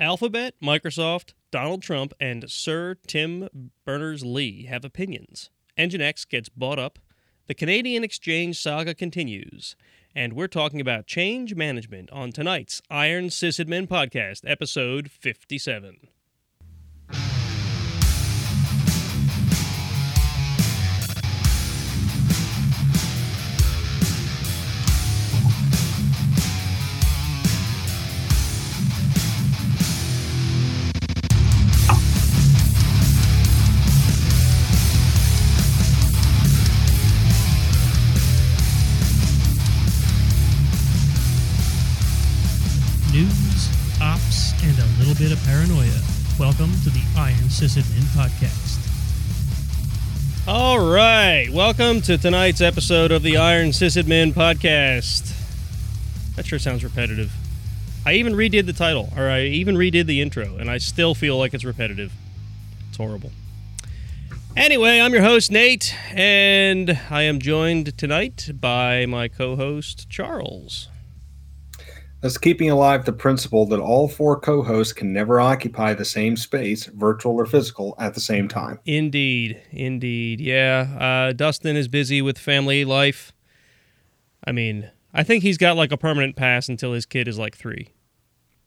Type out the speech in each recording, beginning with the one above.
Alphabet, Microsoft, Donald Trump, and Sir Tim Berners Lee have opinions. Nginx gets bought up. The Canadian exchange saga continues. And we're talking about change management on tonight's Iron Sysadmin podcast, episode 57. Welcome to the Iron Sysadmin podcast. All right, welcome to tonight's episode of the Iron Sysadmin podcast. That sure sounds repetitive. I even redid the title, or I even redid the intro, and I still feel like it's repetitive. It's horrible. Anyway, I'm your host, Nate, and I am joined tonight by my co host, Charles. Thus, keeping alive the principle that all four co hosts can never occupy the same space, virtual or physical, at the same time. Indeed, indeed. Yeah. Uh, Dustin is busy with family life. I mean, I think he's got like a permanent pass until his kid is like three.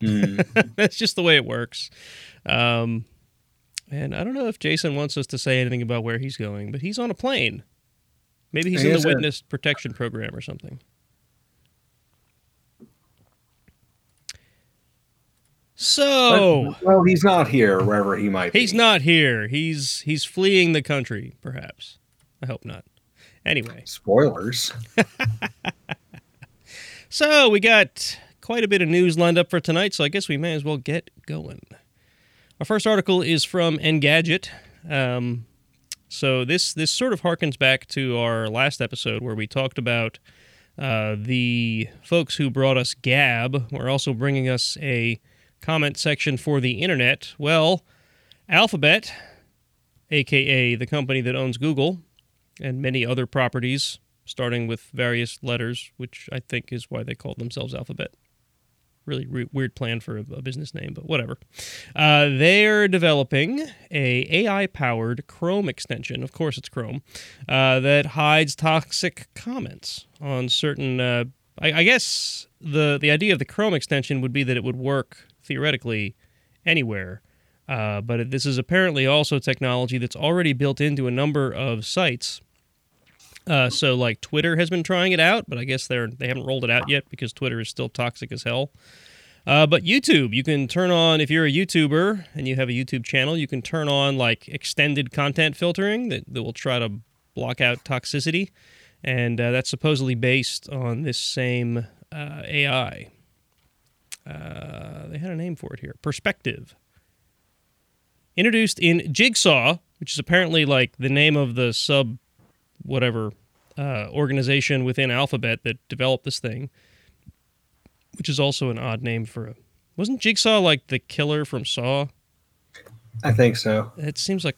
That's just the way it works. Um, and I don't know if Jason wants us to say anything about where he's going, but he's on a plane. Maybe he's in the witness protection program or something. So But- well, he's not here wherever he might be. he's not here. He's he's fleeing the country, perhaps. I hope not. Anyway, Spoilers. so we got quite a bit of news lined up for tonight, so I guess we may as well get going. Our first article is from Engadget. Um, so this this sort of harkens back to our last episode where we talked about uh, the folks who brought us Gab. We're also bringing us a comment section for the internet. Well, Alphabet, aka the company that owns Google, and many other properties, starting with various letters, which I think is why they call themselves Alphabet. Really re- weird plan for a, a business name, but whatever. Uh, they're developing a AI-powered Chrome extension. Of course, it's Chrome uh, that hides toxic comments on certain. Uh, I, I guess the the idea of the Chrome extension would be that it would work theoretically anywhere. Uh, but this is apparently also technology that's already built into a number of sites. Uh, so, like Twitter has been trying it out, but I guess they're they haven't rolled it out yet because Twitter is still toxic as hell. Uh, but YouTube, you can turn on if you're a YouTuber and you have a YouTube channel, you can turn on like extended content filtering that, that will try to block out toxicity, and uh, that's supposedly based on this same uh, AI. Uh, they had a name for it here. Perspective. Introduced in Jigsaw, which is apparently like the name of the sub whatever uh, organization within Alphabet that developed this thing, which is also an odd name for a. Wasn't Jigsaw like the killer from Saw? I think so. It seems like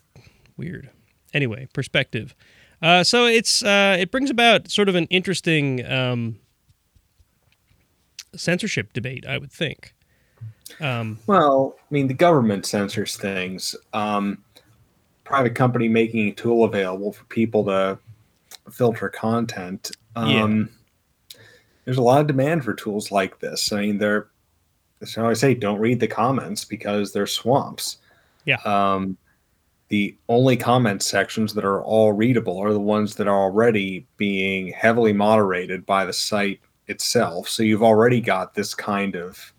weird. Anyway, perspective. Uh, so it's uh, it brings about sort of an interesting um, censorship debate, I would think. Um, Well, I mean, the government censors things. Um, private company making a tool available for people to filter content. Um, There's a lot of demand for tools like this. I mean, they're, so I say, don't read the comments because they're swamps. Yeah. Um, the only comment sections that are all readable are the ones that are already being heavily moderated by the site itself. So you've already got this kind of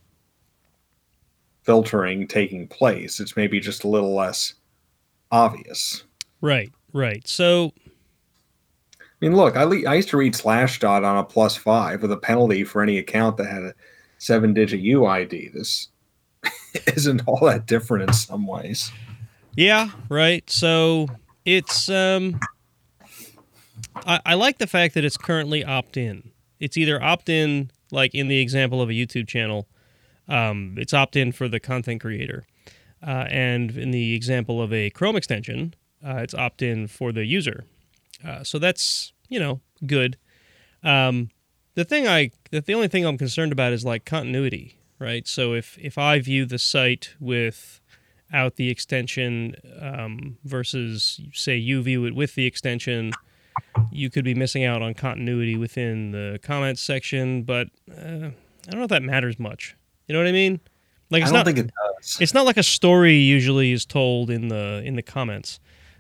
filtering taking place. It's maybe just a little less obvious. right, right. So I mean, look, I, le- I used to read Slashdot on a plus five with a penalty for any account that had a seven digit UID. This isn't all that different in some ways. Yeah, right. So it's um I, I like the fact that it's currently opt in. It's either opt in, like in the example of a YouTube channel, um, it's opt in for the content creator. Uh, and in the example of a Chrome extension, uh, it's opt in for the user. Uh, so that's, you know, good. Um, the thing I, the, the only thing I'm concerned about is like continuity. right? So if if I view the site without the extension um, versus say you view it with the extension, you could be missing out on continuity within the comments section. But uh, I don't know if that matters much. You know what I mean? Like it's I don't not, think it does. It's not like a story usually is told in the in the comments.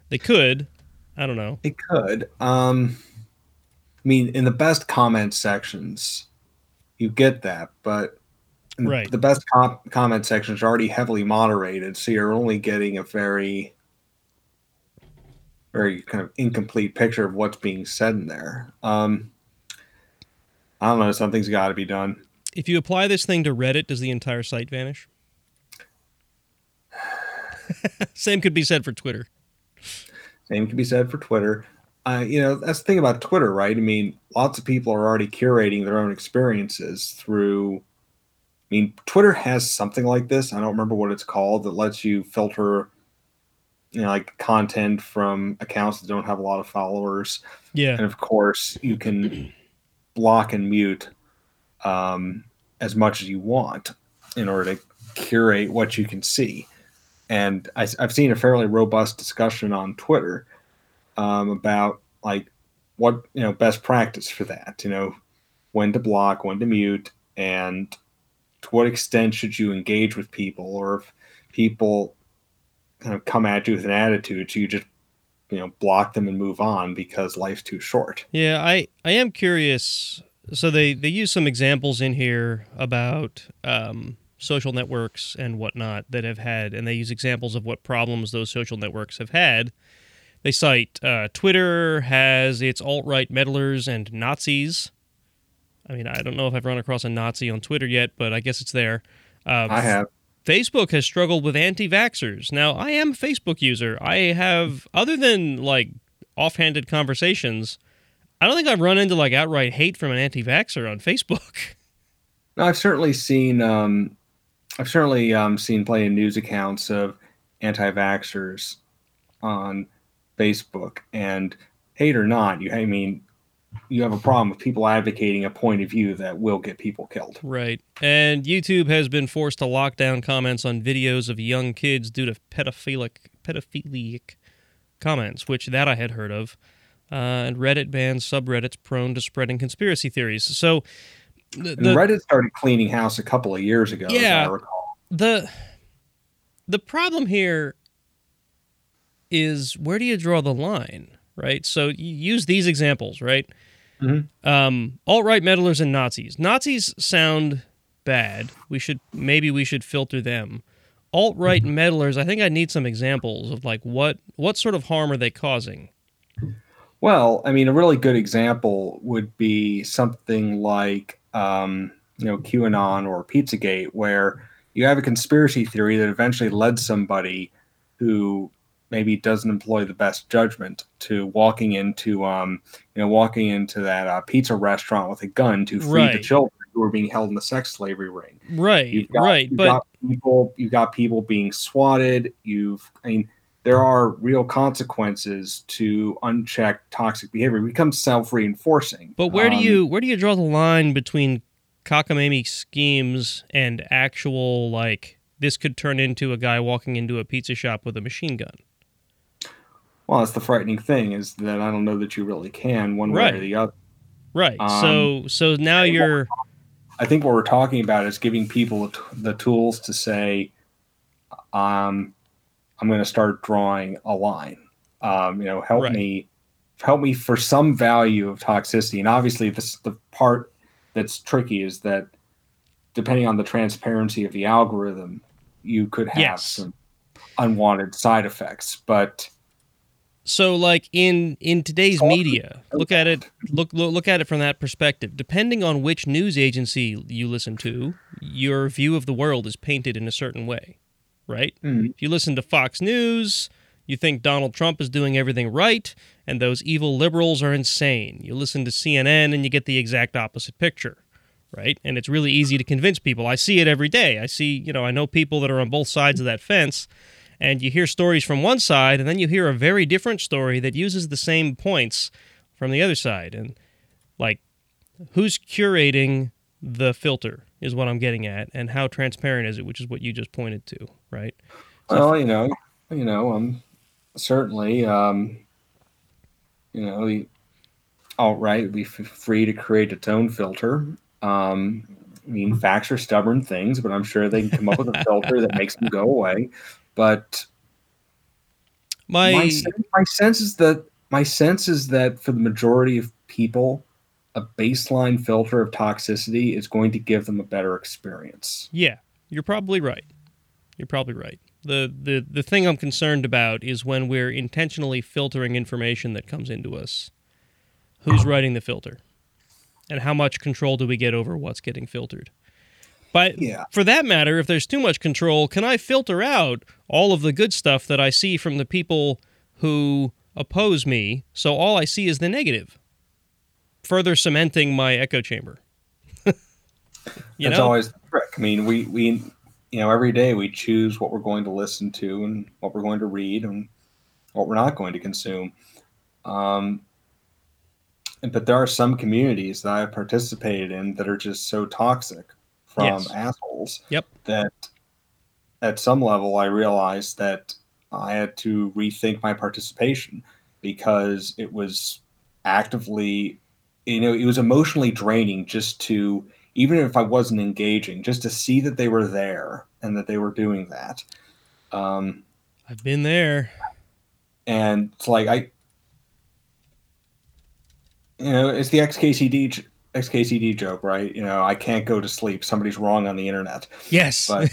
They could. I don't know. It could. Um, I mean, in the best comment sections, you get that, but right. the best com- comment sections are already heavily moderated, so you're only getting a very, very kind of incomplete picture of what's being said in there. Um, I don't know. Something's got to be done. If you apply this thing to Reddit, does the entire site vanish? Same could be said for Twitter. Same could be said for Twitter. Uh, you know, that's the thing about Twitter, right? I mean, lots of people are already curating their own experiences through. I mean, Twitter has something like this. I don't remember what it's called that lets you filter, you know, like content from accounts that don't have a lot of followers. Yeah. And of course, you can block and mute um, as much as you want in order to curate what you can see and I, have seen a fairly robust discussion on Twitter um, about like what you know best practice for that. You know, when to block, when to mute, and to what extent should you engage with people, or if people kind of come at you with an attitude, so you just you know block them and move on because life's too short. Yeah, I I am curious. So they they use some examples in here about. Um, social networks and whatnot that have had, and they use examples of what problems those social networks have had. They cite uh, Twitter has its alt right meddlers and Nazis. I mean, I don't know if I've run across a Nazi on Twitter yet, but I guess it's there. Uh, I have. Facebook has struggled with anti vaxxers. Now, I am a Facebook user. I have, other than like offhanded conversations, I don't think I've run into like outright hate from an anti vaxxer on Facebook. No, I've certainly seen um, I've certainly um, seen plenty of news accounts of anti-vaxxers on Facebook, and hate or not, you I mean, you have a problem with people advocating a point of view that will get people killed. Right. And YouTube has been forced to lock down comments on videos of young kids due to pedophilic pedophilic comments, which that I had heard of. Uh, and Reddit bans subreddits prone to spreading conspiracy theories. So the, the, Reddit started cleaning house a couple of years ago. Yeah, the the problem here is where do you draw the line, right? So you use these examples, right? Mm-hmm. Um, alt right meddlers and Nazis. Nazis sound bad. We should maybe we should filter them. Alt right mm-hmm. meddlers. I think I need some examples of like what what sort of harm are they causing. Well, I mean, a really good example would be something like um, you know, QAnon or Pizzagate, where you have a conspiracy theory that eventually led somebody who maybe doesn't employ the best judgment to walking into, um, you know, walking into that uh, pizza restaurant with a gun to free right. the children who are being held in the sex slavery ring. Right, got, right, you've but got people, you've got people being swatted. You've, I mean, there are real consequences to unchecked toxic behavior. It becomes self-reinforcing. But where um, do you where do you draw the line between cockamamie schemes and actual like this could turn into a guy walking into a pizza shop with a machine gun? Well, that's the frightening thing is that I don't know that you really can one way or the other. Right. Um, so so now you're. I think what we're talking about is giving people the tools to say, um, I'm going to start drawing a line. Um, you know, help right. me, help me for some value of toxicity. And obviously, this the part that's tricky is that depending on the transparency of the algorithm, you could have yes. some unwanted side effects. But so, like in in today's media, look at it look, look look at it from that perspective. Depending on which news agency you listen to, your view of the world is painted in a certain way right? Mm-hmm. If you listen to Fox News, you think Donald Trump is doing everything right, and those evil liberals are insane. You listen to CNN, and you get the exact opposite picture, right? And it's really easy to convince people. I see it every day. I see, you know, I know people that are on both sides of that fence, and you hear stories from one side, and then you hear a very different story that uses the same points from the other side. And, like, who's curating the filter? is what I'm getting at, and how transparent is it, which is what you just pointed to, right? So well, you know, you know, um, certainly, um, you know, the alt-right would be f- free to create a tone filter. Um, I mean, facts are stubborn things, but I'm sure they can come up with a filter that makes them go away. But my my, my sense is that my sense is that for the majority of people, a baseline filter of toxicity is going to give them a better experience. Yeah, you're probably right. You're probably right. The, the the thing I'm concerned about is when we're intentionally filtering information that comes into us. Who's writing the filter? And how much control do we get over what's getting filtered? But yeah. for that matter, if there's too much control, can I filter out all of the good stuff that I see from the people who oppose me so all I see is the negative? further cementing my echo chamber. you That's know? always the trick. I mean, we we you know every day we choose what we're going to listen to and what we're going to read and what we're not going to consume. Um, but there are some communities that I've participated in that are just so toxic from yes. assholes. Yep. That at some level I realized that I had to rethink my participation because it was actively you know, it was emotionally draining just to, even if I wasn't engaging, just to see that they were there and that they were doing that. Um, I've been there. And it's like, I, you know, it's the XKCD XKCD joke, right? You know, I can't go to sleep. Somebody's wrong on the internet. Yes. But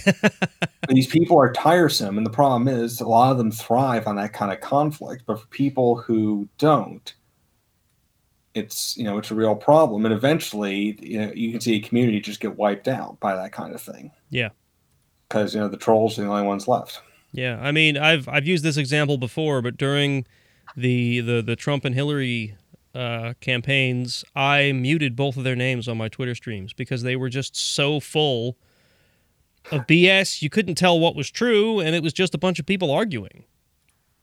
these people are tiresome. And the problem is a lot of them thrive on that kind of conflict. But for people who don't, it's you know it's a real problem and eventually you know you can see a community just get wiped out by that kind of thing yeah because you know the trolls are the only ones left yeah i mean i've i've used this example before but during the the the trump and hillary uh, campaigns i muted both of their names on my twitter streams because they were just so full of bs you couldn't tell what was true and it was just a bunch of people arguing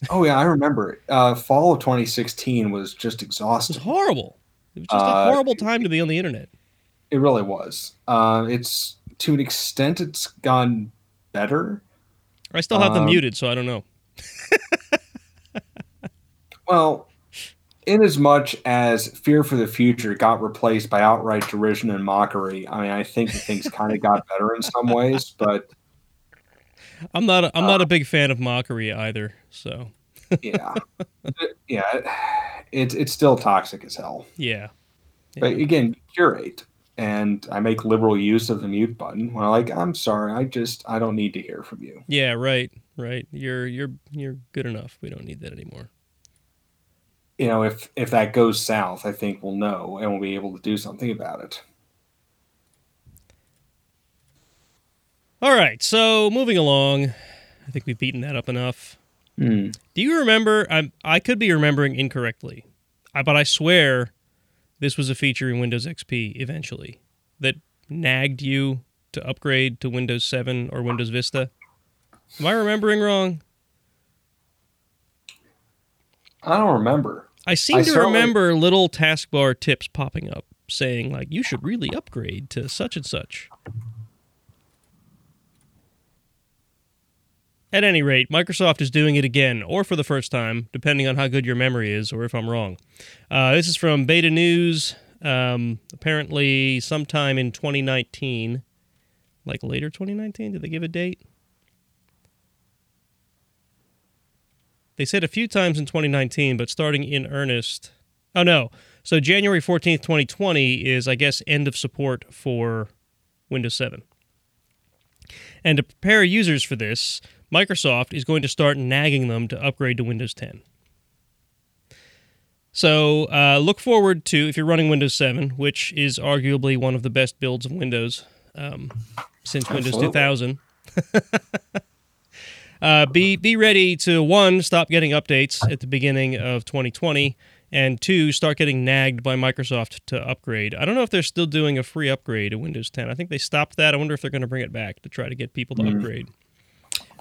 Oh yeah, I remember. Uh, fall of 2016 was just exhausting. It was horrible. It was just uh, a horrible time to be on the internet. It really was. Uh, it's to an extent, it's gone better. I still have them um, muted, so I don't know. well, in as much as fear for the future got replaced by outright derision and mockery, I mean, I think things kind of got better in some ways, but I'm not. A, I'm uh, not a big fan of mockery either. So. yeah, yeah, it's it's still toxic as hell. Yeah. yeah. But again, curate, and I make liberal use of the mute button. When I like, I'm sorry, I just I don't need to hear from you. Yeah. Right. Right. You're you're you're good enough. We don't need that anymore. You know, if if that goes south, I think we'll know and we'll be able to do something about it. All right, so moving along, I think we've beaten that up enough. Mm. Do you remember? I I could be remembering incorrectly, but I swear this was a feature in Windows XP eventually that nagged you to upgrade to Windows 7 or Windows Vista. Am I remembering wrong? I don't remember. I seem I to remember little taskbar tips popping up saying like you should really upgrade to such and such. At any rate, Microsoft is doing it again, or for the first time, depending on how good your memory is or if I'm wrong. Uh, this is from Beta News. Um, apparently, sometime in 2019, like later 2019, did they give a date? They said a few times in 2019, but starting in earnest. Oh, no. So January 14th, 2020 is, I guess, end of support for Windows 7. And to prepare users for this, Microsoft is going to start nagging them to upgrade to Windows 10. So uh, look forward to, if you're running Windows 7, which is arguably one of the best builds of Windows um, since Absolutely. Windows 2000. uh, be be ready to one stop getting updates at the beginning of 2020, and two start getting nagged by Microsoft to upgrade. I don't know if they're still doing a free upgrade to Windows 10. I think they stopped that. I wonder if they're going to bring it back to try to get people to mm.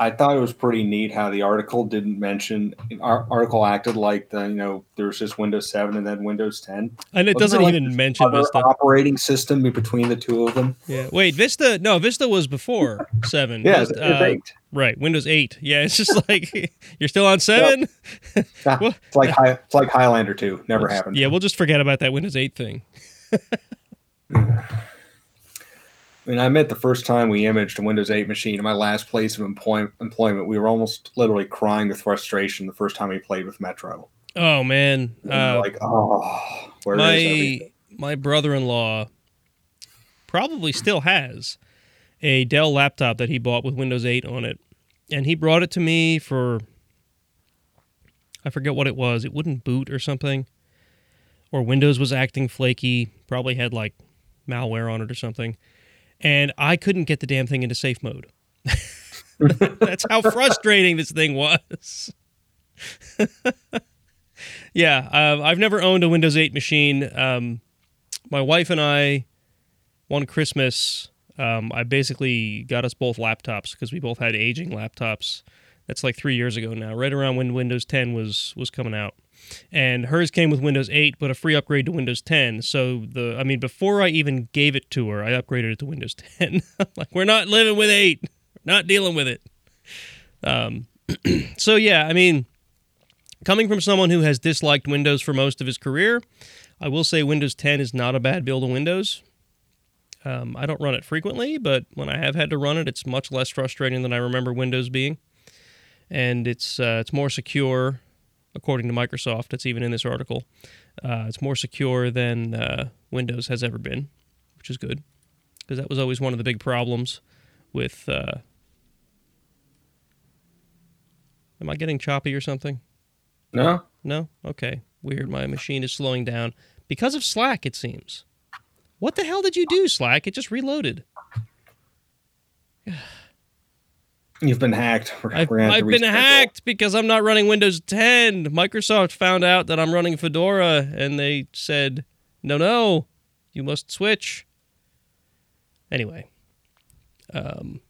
I thought it was pretty neat how the article didn't mention our article acted like the you know there's just Windows 7 and then Windows 10. And it Wasn't doesn't there, like, even mention Vista. operating system between the two of them. Yeah. Wait, Vista? No, Vista was before seven. Yeah, Vista- uh, eight. Right, Windows 8. Yeah, it's just like you're still on 7? Ah, well- it's like Hi- it's like Highlander 2. Never happened. Yeah, we'll just forget about that Windows 8 thing. I mean, I admit the first time we imaged a Windows 8 machine in my last place of employ- employment, we were almost literally crying with frustration the first time we played with Metro. Oh man, And we were uh, like, oh, where is my my brother-in-law probably still has a Dell laptop that he bought with Windows 8 on it, and he brought it to me for I forget what it was. It wouldn't boot or something, or Windows was acting flaky. Probably had like malware on it or something, and I couldn't get the damn thing into safe mode. That's how frustrating this thing was. yeah, uh, I've never owned a Windows 8 machine. Um, my wife and I, one Christmas, um, I basically got us both laptops because we both had aging laptops. That's like three years ago now, right around when Windows 10 was was coming out. And hers came with Windows 8, but a free upgrade to Windows 10. So the, I mean, before I even gave it to her, I upgraded it to Windows 10. Like, we're not living with 8, We're not dealing with it. Um, so yeah, I mean, coming from someone who has disliked Windows for most of his career, I will say Windows 10 is not a bad build of Windows. Um, I don't run it frequently, but when I have had to run it, it's much less frustrating than I remember Windows being, and it's uh, it's more secure, according to Microsoft. It's even in this article. Uh, it's more secure than uh, Windows has ever been, which is good, because that was always one of the big problems with. Uh, am I getting choppy or something? No? No? Okay. Weird. My machine is slowing down because of Slack, it seems. What the hell did you do, Slack? It just reloaded. You've been hacked. We're, I've, we're I've been hacked because I'm not running Windows 10. Microsoft found out that I'm running Fedora and they said, no, no, you must switch. Anyway, um,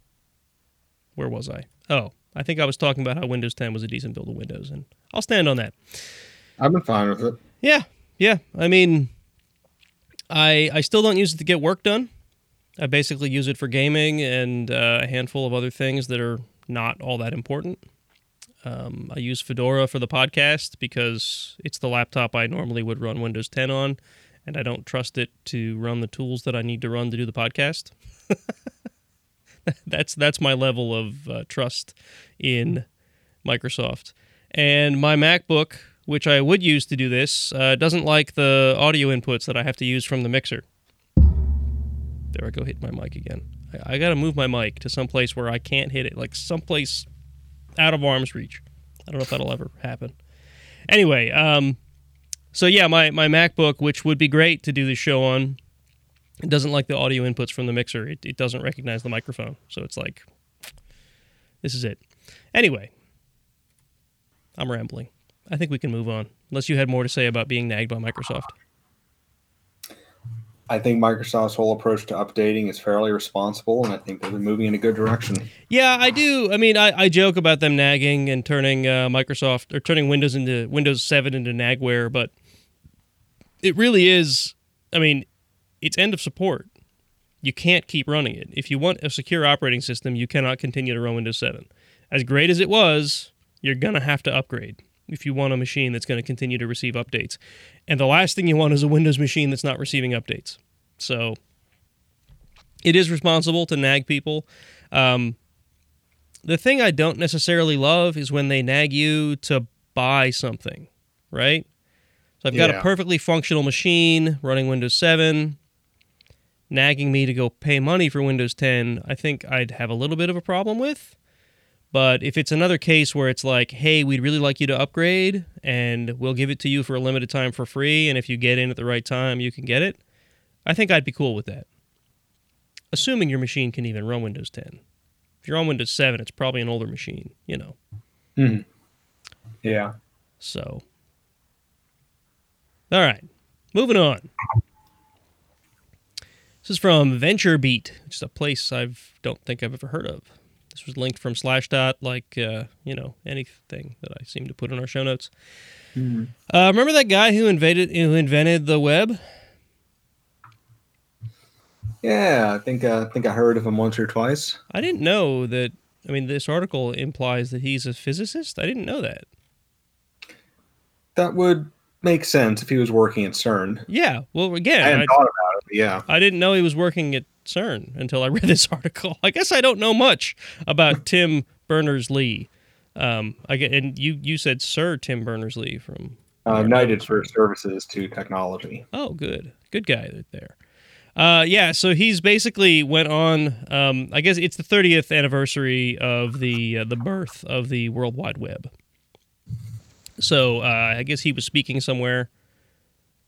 where was I? Oh, I think I was talking about how Windows 10 was a decent build of Windows, and I'll stand on that. I've been fine with it. Yeah, yeah. I mean, I I still don't use it to get work done. I basically use it for gaming and uh, a handful of other things that are not all that important. Um, I use Fedora for the podcast because it's the laptop I normally would run Windows 10 on, and I don't trust it to run the tools that I need to run to do the podcast. that's that's my level of uh, trust in Microsoft. And my MacBook, which I would use to do this, uh, doesn't like the audio inputs that I have to use from the mixer. There I go, hit my mic again. I, I got to move my mic to some place where I can't hit it, like someplace out of arm's reach. I don't know if that'll ever happen. Anyway, um, so yeah, my, my MacBook, which would be great to do this show on, it doesn't like the audio inputs from the mixer. It, it doesn't recognize the microphone. So it's like, this is it. Anyway, I'm rambling. I think we can move on, unless you had more to say about being nagged by Microsoft. I think Microsoft's whole approach to updating is fairly responsible, and I think they've been moving in a good direction. Yeah, I do. I mean, I, I joke about them nagging and turning uh, Microsoft or turning Windows into Windows 7 into nagware, but it really is. I mean, it's end of support. You can't keep running it. If you want a secure operating system, you cannot continue to run Windows 7. As great as it was, you're to have to upgrade if you want a machine that's going to continue to receive updates. And the last thing you want is a Windows machine that's not receiving updates. So it is responsible to nag people. Um, the thing I don't necessarily love is when they nag you to buy something, right? So I've got a perfectly functional machine running Windows 7, nagging me to go pay money for Windows 10. I think I'd have a little bit of a problem with. But if it's another case where it's like, hey, we'd really like you to upgrade and we'll give it to you for a limited time for free, and if you get in at the right time, you can get it, I think I'd be cool with that. Assuming your machine can even run Windows 10. If you're on Windows 7, it's probably an older machine, you know. Mm-hmm. Yeah. So, all right, moving on. This is from VentureBeat, which is a place I don't think I've ever heard of. This was linked from Slashdot, like uh, you know anything that I seem to put in our show notes. Mm-hmm. Uh, remember that guy who invaded, who invented the web? Yeah, I think uh, I think I heard of him once or twice. I didn't know that. I mean, this article implies that he's a physicist. I didn't know that. That would make sense if he was working at CERN. Yeah. Well, again, I hadn't I, thought about it. yeah, I didn't know he was working at CERN until I read this article. I guess I don't know much about Tim Berners Lee. Um, I get, and you you said Sir Tim Berners Lee from uh, Knighted for Services to Technology. Oh, good, good guy there. Uh, yeah, so he's basically went on. Um, I guess it's the 30th anniversary of the uh, the birth of the World Wide Web. So uh, I guess he was speaking somewhere.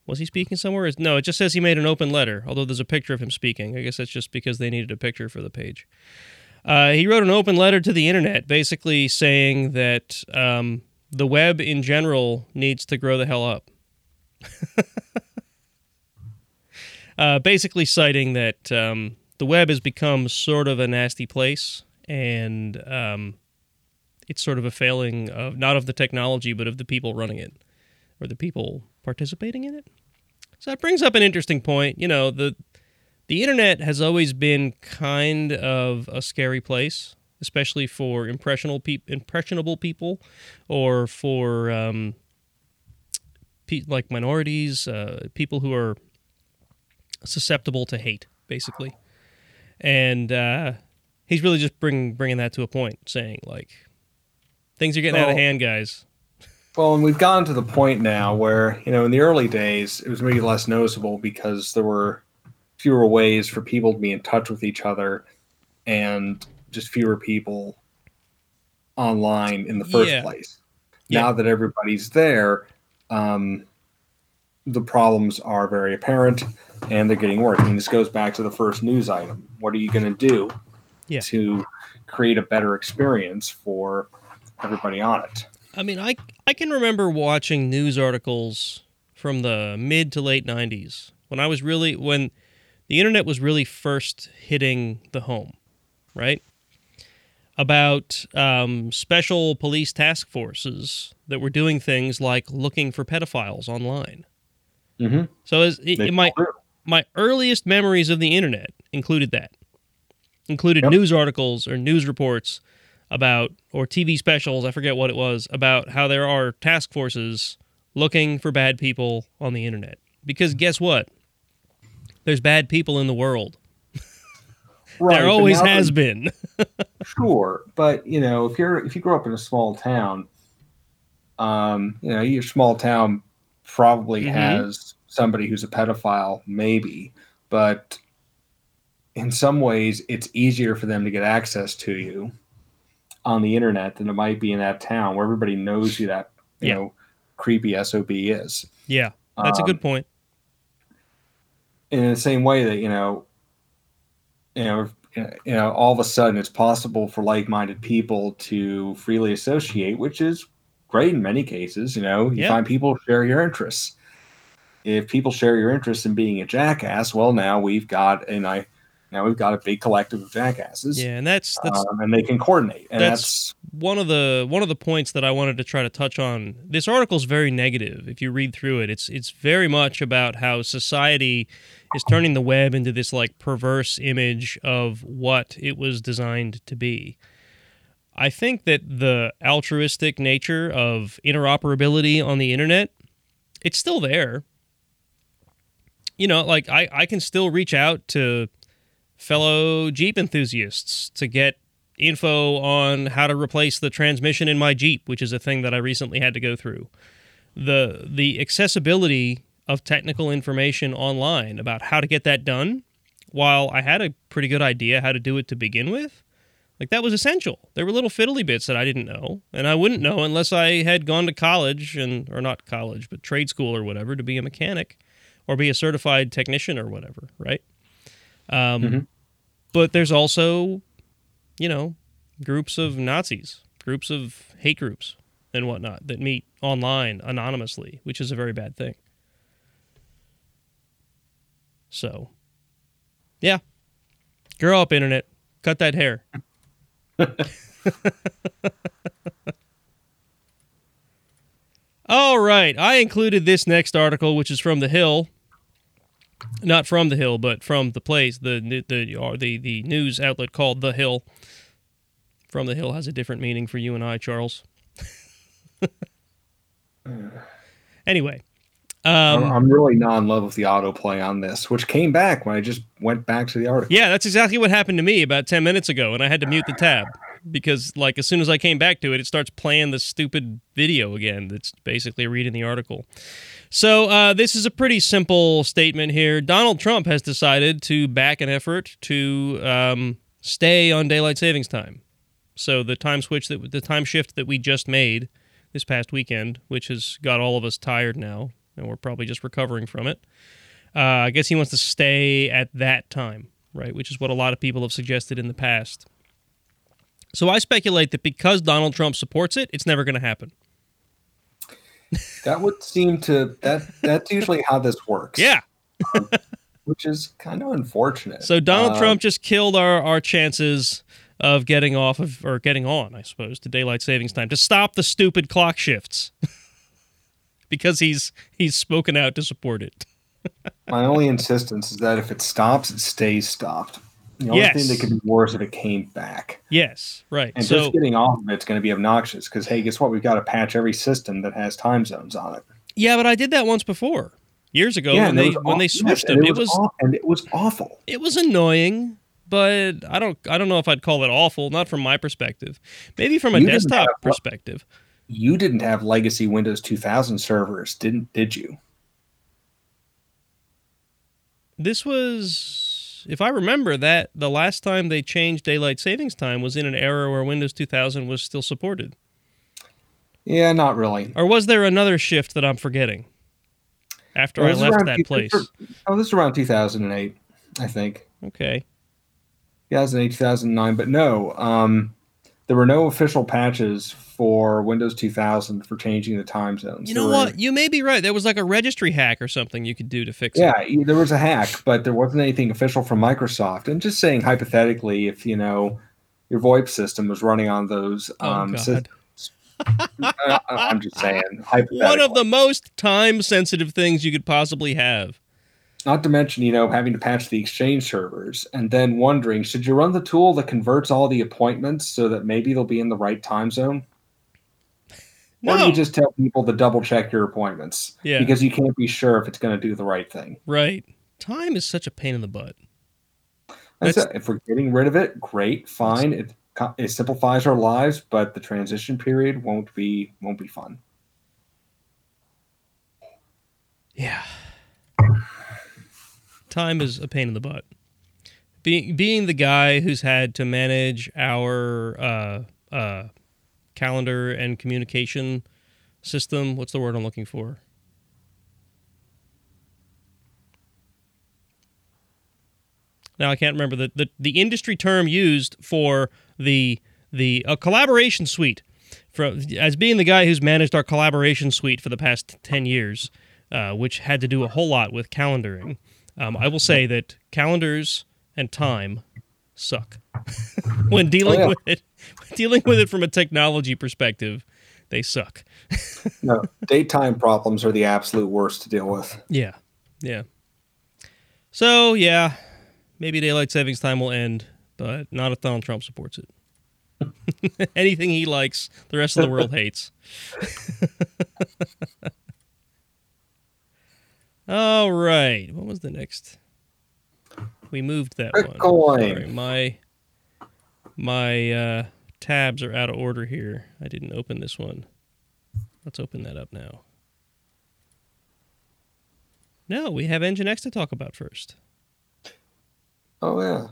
Was he speaking somewhere? No, it just says he made an open letter. Although there's a picture of him speaking. I guess that's just because they needed a picture for the page. Uh, he wrote an open letter to the internet, basically saying that um, the web in general needs to grow the hell up. uh, basically, citing that um, the web has become sort of a nasty place, and um, it's sort of a failing of not of the technology, but of the people running it, or the people participating in it. So that brings up an interesting point. You know, the the internet has always been kind of a scary place, especially for impressionable, pe- impressionable people or for um, pe- like minorities, uh, people who are susceptible to hate, basically. And uh, he's really just bring, bringing that to a point, saying, like, things are getting well, out of hand, guys. Well, and we've gotten to the point now where, you know, in the early days, it was maybe less noticeable because there were fewer ways for people to be in touch with each other and just fewer people online in the first yeah. place. Yeah. Now that everybody's there, um, the problems are very apparent and they're getting worse. I mean, this goes back to the first news item. What are you going to do yeah. to create a better experience for everybody on it? I mean, I I can remember watching news articles from the mid to late 90s when I was really when the internet was really first hitting the home, right? About um, special police task forces that were doing things like looking for pedophiles online. Mm-hmm. So, as, it, my my earliest memories of the internet included that, included yep. news articles or news reports about or TV specials. I forget what it was about how there are task forces looking for bad people on the internet. Because guess what? there's bad people in the world. Right, there always has been. sure, but you know, if you're if you grow up in a small town, um, you know, your small town probably mm-hmm. has somebody who's a pedophile, maybe, but in some ways, it's easier for them to get access to you on the internet than it might be in that town where everybody knows you that you yeah. know creepy sob is. Yeah, that's um, a good point in the same way that you know you know you know all of a sudden it's possible for like-minded people to freely associate which is great in many cases you know you yeah. find people share your interests if people share your interest in being a jackass well now we've got and i now we've got a big collective of jackasses. Yeah, and that's that's um, and they can coordinate. And that's, that's, one of the one of the points that I wanted to try to touch on. This article is very negative. If you read through it, it's it's very much about how society is turning the web into this like perverse image of what it was designed to be. I think that the altruistic nature of interoperability on the internet, it's still there. You know, like I, I can still reach out to fellow Jeep enthusiasts to get info on how to replace the transmission in my Jeep, which is a thing that I recently had to go through. The the accessibility of technical information online about how to get that done, while I had a pretty good idea how to do it to begin with, like that was essential. There were little fiddly bits that I didn't know, and I wouldn't know unless I had gone to college and or not college, but trade school or whatever to be a mechanic or be a certified technician or whatever, right? Um, mm-hmm. But there's also, you know, groups of Nazis, groups of hate groups and whatnot that meet online anonymously, which is a very bad thing. So, yeah, grow up, internet. Cut that hair. All right, I included this next article, which is from the Hill, not from the Hill, but from the place, the the the the news outlet called the Hill. From the Hill has a different meaning for you and I, Charles. anyway, um, I'm really not in love with the autoplay on this, which came back when I just went back to the article. Yeah, that's exactly what happened to me about 10 minutes ago, and I had to mute the tab because, like, as soon as I came back to it, it starts playing the stupid video again that's basically reading the article. So, uh, this is a pretty simple statement here. Donald Trump has decided to back an effort to um, stay on daylight savings time. So, the time switch that the time shift that we just made this past weekend, which has got all of us tired now and we're probably just recovering from it. Uh, I guess he wants to stay at that time, right? Which is what a lot of people have suggested in the past. So I speculate that because Donald Trump supports it, it's never going to happen. That would seem to that that's usually how this works. Yeah. um, which is kind of unfortunate. So Donald uh, Trump just killed our our chances of getting off of or getting on, I suppose, to daylight savings time to stop the stupid clock shifts. because he's he's spoken out to support it. My only insistence is that if it stops, it stays stopped. The only yes. thing that could be worse if it came back. Yes, right. And so, just getting off of it's going to be obnoxious because hey, guess what? We've got to patch every system that has time zones on it. Yeah, but I did that once before, years ago yeah, when they when they switched yes, them. It was, it was and it was awful. It was annoying, but I don't I don't know if I'd call it awful. Not from my perspective. Maybe from a you desktop perspective you didn't have legacy Windows 2000 servers, didn't did you? This was if I remember that the last time they changed daylight savings time was in an era where Windows 2000 was still supported. Yeah, not really. Or was there another shift that I'm forgetting? After I left that place. Oh, this is around 2008, I think. Okay. 2008, 2009, but no, um, there were no official patches for Windows 2000 for changing the time zones. You know were, what? You may be right. There was like a registry hack or something you could do to fix yeah, it. Yeah, there was a hack, but there wasn't anything official from Microsoft. And just saying hypothetically, if you know your VoIP system was running on those oh, um, systems, I'm just saying. One of the most time sensitive things you could possibly have. Not to mention, you know, having to patch the Exchange servers and then wondering, should you run the tool that converts all the appointments so that maybe they'll be in the right time zone? No. Or do you just tell people to double check your appointments? Yeah. Because you can't be sure if it's going to do the right thing. Right. Time is such a pain in the butt. If we're getting rid of it, great, fine. It, it simplifies our lives, but the transition period won't be won't be fun. Yeah. Time is a pain in the butt. Being being the guy who's had to manage our uh, uh, calendar and communication system. What's the word I'm looking for? Now I can't remember the, the, the industry term used for the the uh, collaboration suite. For, as being the guy who's managed our collaboration suite for the past 10 years, uh, which had to do a whole lot with calendaring, um, I will say that calendars and time suck when dealing oh, yeah. with it. Dealing with it from a technology perspective, they suck. no, daytime problems are the absolute worst to deal with. Yeah, yeah. So yeah, maybe daylight savings time will end, but not if Donald Trump supports it. Anything he likes, the rest of the world hates. All right. What was the next? We moved that Bitcoin. one. Sorry, my my uh, tabs are out of order here. I didn't open this one. Let's open that up now. No, we have Nginx to talk about first. Oh yeah. Let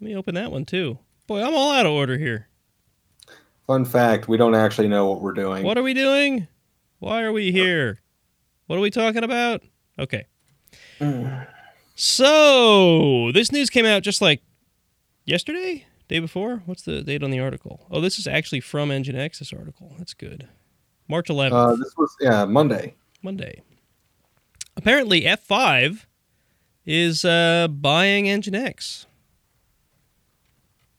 me open that one too. Boy, I'm all out of order here. Fun fact, we don't actually know what we're doing. What are we doing? Why are we here? What are we talking about? Okay. Mm. So, this news came out just like yesterday? Day before? What's the date on the article? Oh, this is actually from Nginx, this article. That's good. March 11th. Uh, this was, yeah, Monday. Monday. Apparently, F5 is uh, buying Nginx.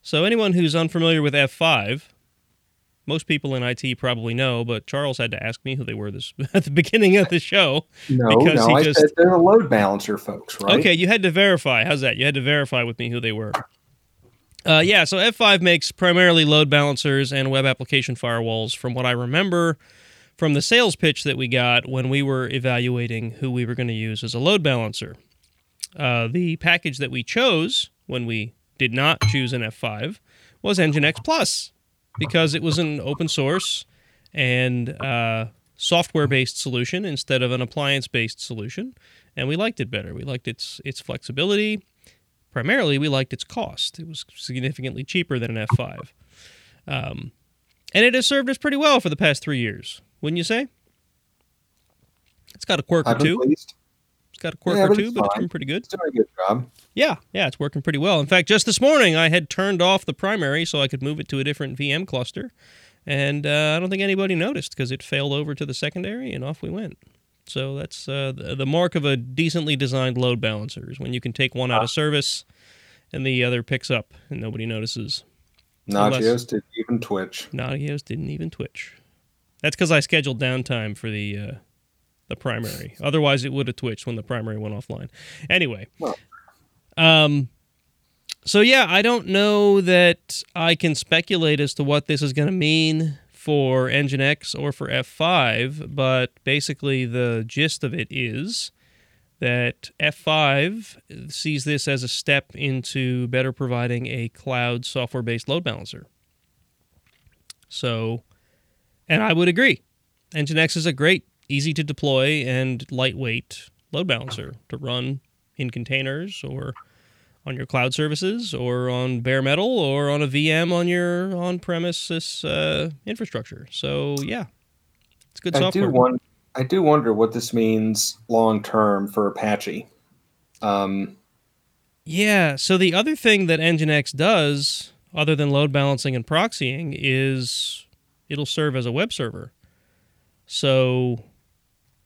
So anyone who's unfamiliar with F5, most people in IT probably know, but Charles had to ask me who they were this at the beginning of the show. No, no, I just, said they're a load balancer folks, right? Okay, you had to verify. How's that? You had to verify with me who they were. Uh, yeah, so F5 makes primarily load balancers and web application firewalls, from what I remember from the sales pitch that we got when we were evaluating who we were going to use as a load balancer. Uh, the package that we chose when we did not choose an F5 was Nginx Plus because it was an open source and uh, software based solution instead of an appliance based solution. And we liked it better. We liked its its flexibility. Primarily, we liked its cost. It was significantly cheaper than an F5. Um, and it has served us pretty well for the past three years, wouldn't you say? It's got a quirk or two. Pleased. It's got a quirk yeah, or two, but it's been pretty good. It's doing a good job. Yeah, yeah, it's working pretty well. In fact, just this morning I had turned off the primary so I could move it to a different VM cluster, and uh, I don't think anybody noticed because it failed over to the secondary, and off we went. So that's uh, the, mark of a decently designed load balancer is when you can take one out of service and the other picks up and nobody notices. Nagios didn't even twitch. Nagios didn't even twitch. That's because I scheduled downtime for the uh, the primary. Otherwise, it would have twitched when the primary went offline. Anyway, well. Um, so yeah, I don't know that I can speculate as to what this is going to mean for Nginx or for F5, but basically the gist of it is that F5 sees this as a step into better providing a cloud software based load balancer. So, and I would agree. Nginx is a great, easy to deploy, and lightweight load balancer to run in containers or on your cloud services or on bare metal or on a VM on your on premises uh, infrastructure. So yeah, it's good I software. Do wonder, I do wonder what this means long term for Apache. Um, yeah. So the other thing that Nginx does, other than load balancing and proxying, is it'll serve as a web server. So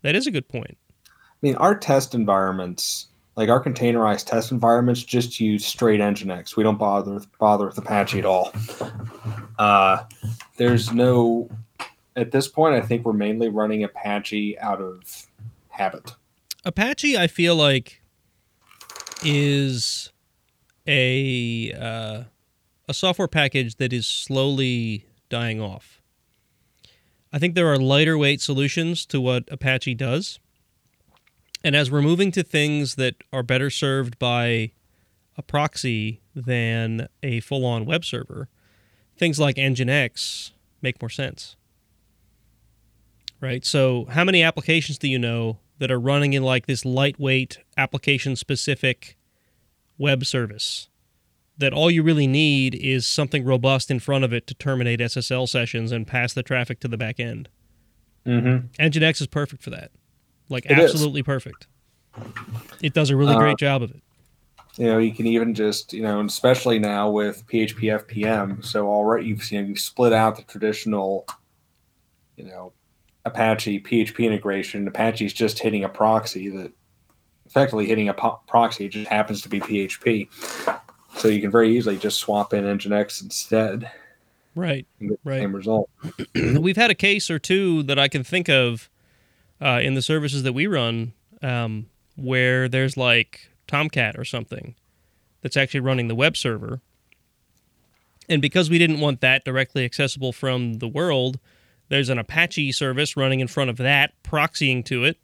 that is a good point. I mean, our test environments like our containerized test environments just use straight Nginx. We don't bother bother with Apache at all. Uh, there's no at this point. I think we're mainly running Apache out of habit. Apache, I feel like, is a uh, a software package that is slowly dying off. I think there are lighter weight solutions to what Apache does and as we're moving to things that are better served by a proxy than a full on web server, things like Nginx make more sense. Right? So, how many applications do you know that are running in like this lightweight, application specific web service? That all you really need is something robust in front of it to terminate SSL sessions and pass the traffic to the back end. Mm-hmm. Nginx is perfect for that. Like it absolutely is. perfect. It does a really uh, great job of it. You know, you can even just, you know, especially now with PHP FPM. So already you've seen you split out the traditional, you know, Apache PHP integration. Apache's just hitting a proxy that effectively hitting a po- proxy it just happens to be PHP. So you can very easily just swap in Nginx instead. Right. right. Same result. We've had a case or two that I can think of uh, in the services that we run um, where there's like Tomcat or something that's actually running the web server. And because we didn't want that directly accessible from the world, there's an Apache service running in front of that, proxying to it.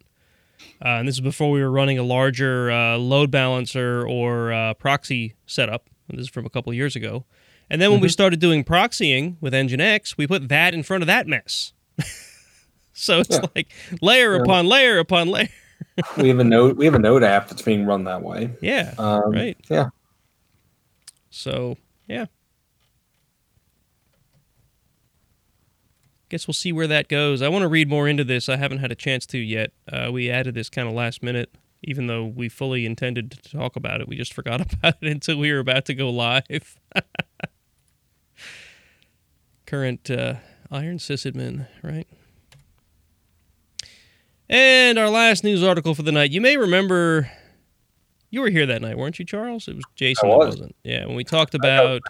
Uh, and this is before we were running a larger uh, load balancer or uh, proxy setup. This is from a couple years ago. And then when mm-hmm. we started doing proxying with Nginx, we put that in front of that mess. So it's yeah. like layer yeah. upon layer upon layer. we have a node. We have a node app that's being run that way. Yeah. Um, right. Yeah. So yeah. Guess we'll see where that goes. I want to read more into this. I haven't had a chance to yet. Uh, we added this kind of last minute, even though we fully intended to talk about it. We just forgot about it until we were about to go live. Current uh, iron sysadmin, right? And our last news article for the night. You may remember you were here that night, weren't you, Charles? It was Jason. I was. not Yeah, when we talked about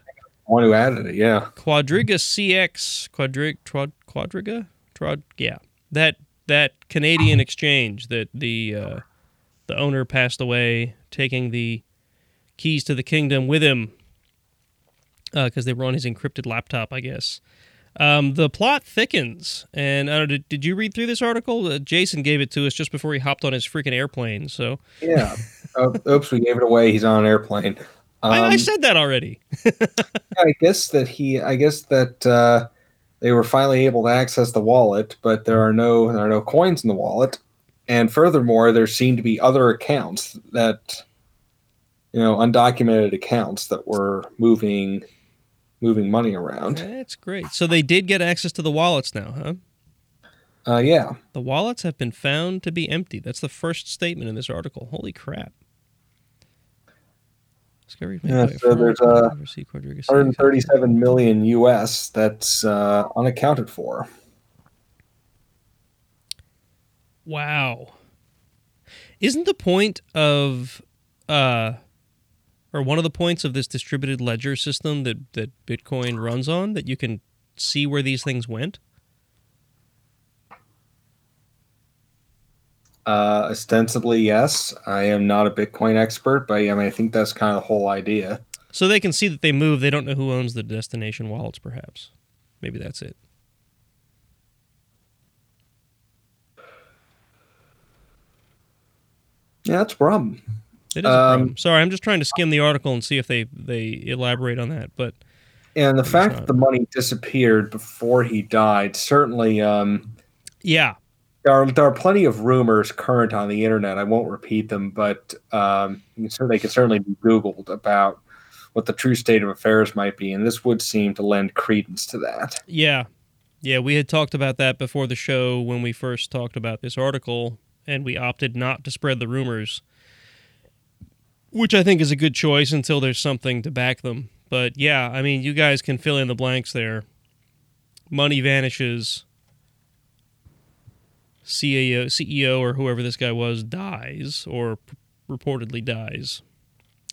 one who added it. Yeah. Quadriga CX Quadrig Trod, Quadriga Trod yeah that that Canadian exchange that the uh, the owner passed away, taking the keys to the kingdom with him because uh, they were on his encrypted laptop, I guess. Um, the plot thickens, and uh, did, did you read through this article? Uh, Jason gave it to us just before he hopped on his freaking airplane. So yeah, oh, oops, we gave it away. He's on an airplane. Um, I, I, um, said that already. I guess that he, I guess that uh, they were finally able to access the wallet, but there are no there are no coins in the wallet, and furthermore, there seem to be other accounts that, you know, undocumented accounts that were moving moving money around. That's great. So they did get access to the wallets now, huh? Uh, yeah. The wallets have been found to be empty. That's the first statement in this article. Holy crap. Discovery yeah, so there's uh, 137 million US that's uh, unaccounted for. Wow. Isn't the point of uh, or one of the points of this distributed ledger system that, that Bitcoin runs on that you can see where these things went? Uh, ostensibly, yes. I am not a Bitcoin expert, but I mean, I think that's kind of the whole idea. So they can see that they move. They don't know who owns the destination wallets, perhaps. Maybe that's it. Yeah, that's a problem. It is um, Sorry, I'm just trying to skim the article and see if they they elaborate on that. But and the fact that the money disappeared before he died certainly. Um, yeah, there are there are plenty of rumors current on the internet. I won't repeat them, but um, they can certainly be googled about what the true state of affairs might be, and this would seem to lend credence to that. Yeah, yeah, we had talked about that before the show when we first talked about this article, and we opted not to spread the rumors which I think is a good choice until there's something to back them. But yeah, I mean, you guys can fill in the blanks there. Money vanishes. CEO, CEO or whoever this guy was dies or p- reportedly dies.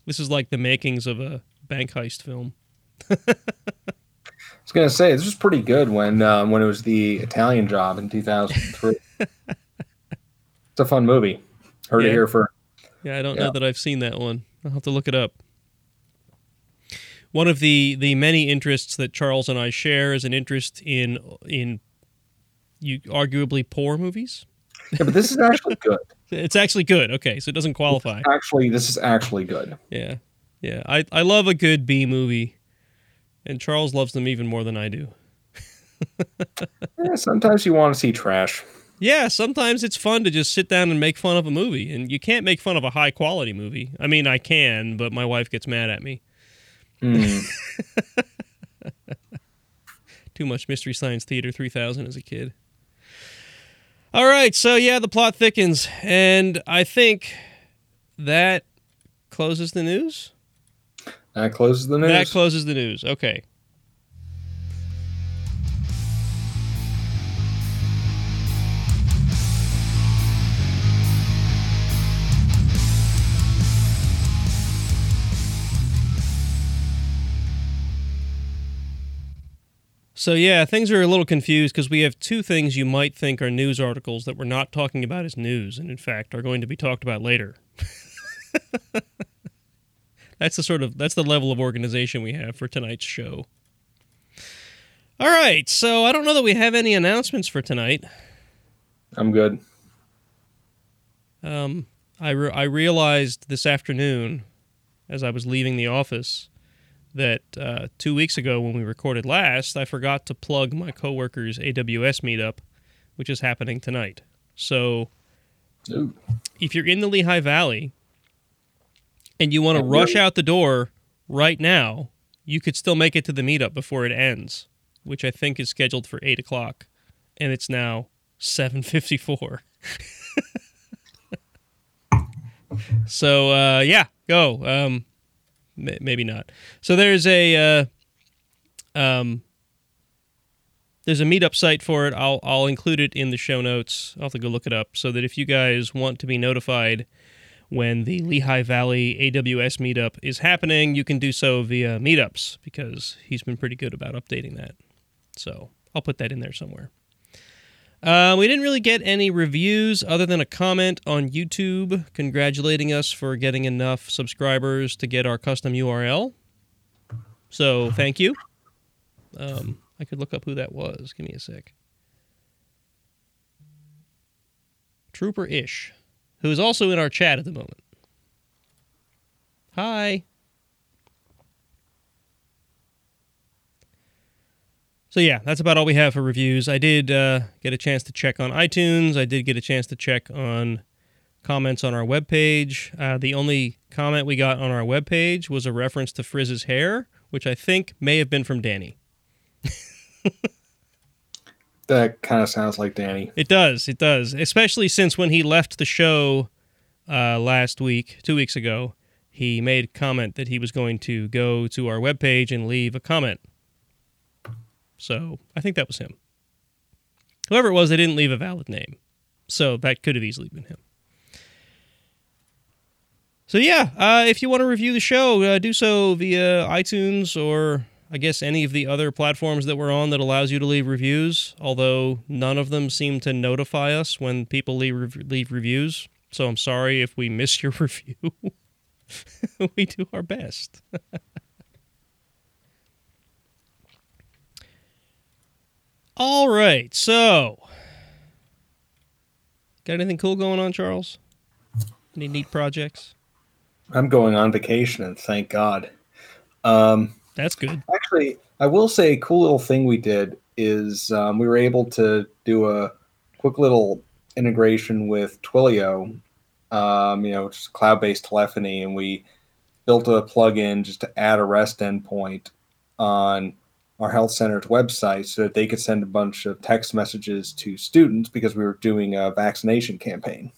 This is like the makings of a bank heist film. I was gonna say this was pretty good when um, when it was the Italian Job in 2003. it's a fun movie. Heard yeah. it here for yeah, I don't yeah. know that I've seen that one. I'll have to look it up. One of the, the many interests that Charles and I share is an interest in in you arguably poor movies. Yeah, but this is actually good. it's actually good. Okay, so it doesn't qualify. Actually, this is actually good. Yeah, yeah. I I love a good B movie, and Charles loves them even more than I do. yeah, sometimes you want to see trash yeah, sometimes it's fun to just sit down and make fun of a movie, and you can't make fun of a high quality movie. I mean, I can, but my wife gets mad at me. Mm. Too much Mystery Science Theater 3000 as a kid. All right, so yeah, the plot thickens, and I think that closes the news. That closes the news. That closes the news. Okay. So yeah, things are a little confused because we have two things you might think are news articles that we're not talking about as news, and in fact are going to be talked about later. that's the sort of that's the level of organization we have for tonight's show. All right, so I don't know that we have any announcements for tonight. I'm good. Um, I re- I realized this afternoon, as I was leaving the office, that uh, two weeks ago when we recorded last, I forgot to plug my coworker's AWS meetup, which is happening tonight. So, Ooh. if you're in the Lehigh Valley and you want to rush out the door right now, you could still make it to the meetup before it ends, which I think is scheduled for eight o'clock, and it's now seven fifty-four. so uh, yeah, go. Um, maybe not. So there's a uh, um, there's a meetup site for it. I'll I'll include it in the show notes. I'll have to go look it up so that if you guys want to be notified when the Lehigh Valley AWS meetup is happening, you can do so via meetups because he's been pretty good about updating that. So I'll put that in there somewhere. Uh, we didn't really get any reviews other than a comment on YouTube congratulating us for getting enough subscribers to get our custom URL. So thank you. Um, I could look up who that was. Give me a sec. Trooper Ish, who is also in our chat at the moment. Hi. So yeah, that's about all we have for reviews. I did uh, get a chance to check on iTunes. I did get a chance to check on comments on our webpage. Uh, the only comment we got on our webpage was a reference to Frizz's hair, which I think may have been from Danny. that kind of sounds like Danny. It does. It does. Especially since when he left the show uh, last week, two weeks ago, he made a comment that he was going to go to our webpage and leave a comment. So I think that was him. Whoever it was, they didn't leave a valid name. So that could have easily been him. So yeah, uh, if you want to review the show, uh, do so via iTunes or I guess any of the other platforms that we're on that allows you to leave reviews. Although none of them seem to notify us when people leave leave reviews. So I'm sorry if we miss your review. we do our best. All right, so got anything cool going on, Charles? Any neat projects? I'm going on vacation, and thank God. Um, That's good. Actually, I will say a cool little thing we did is um, we were able to do a quick little integration with Twilio, um, you know, just cloud-based telephony, and we built a plugin just to add a REST endpoint on our health center's website so that they could send a bunch of text messages to students because we were doing a vaccination campaign.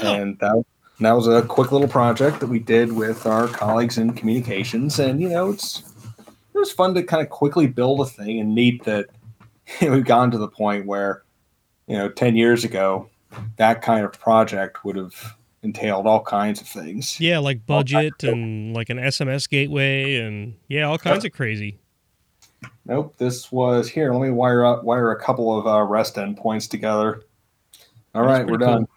Oh. And that, that was a quick little project that we did with our colleagues in communications. And, you know, it's it was fun to kind of quickly build a thing and neat that you know, we've gone to the point where, you know, 10 years ago, that kind of project would have entailed all kinds of things. Yeah, like budget and like an SMS gateway and yeah, all kinds yep. of crazy. Nope, this was here. Let me wire up wire a couple of uh, REST endpoints together. All right, we're cool. done.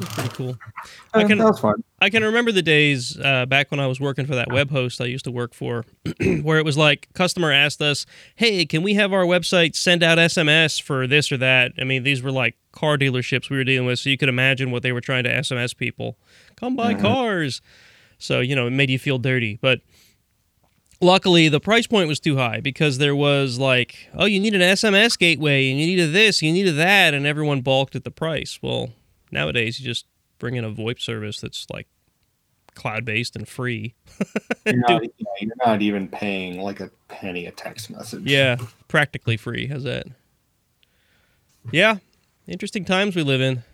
Pretty cool. I can, that was fun. I can remember the days uh, back when I was working for that web host I used to work for, where it was like customer asked us, "Hey, can we have our website send out SMS for this or that?" I mean, these were like car dealerships we were dealing with, so you could imagine what they were trying to SMS people: "Come buy mm-hmm. cars." So you know, it made you feel dirty, but luckily the price point was too high because there was like oh you need an sms gateway and you needed this you needed that and everyone balked at the price well nowadays you just bring in a VoIP service that's like cloud based and free. you're, not, you're, not, even paying like a penny a text message. Yeah, practically free. How's that? Yeah, interesting times we live in.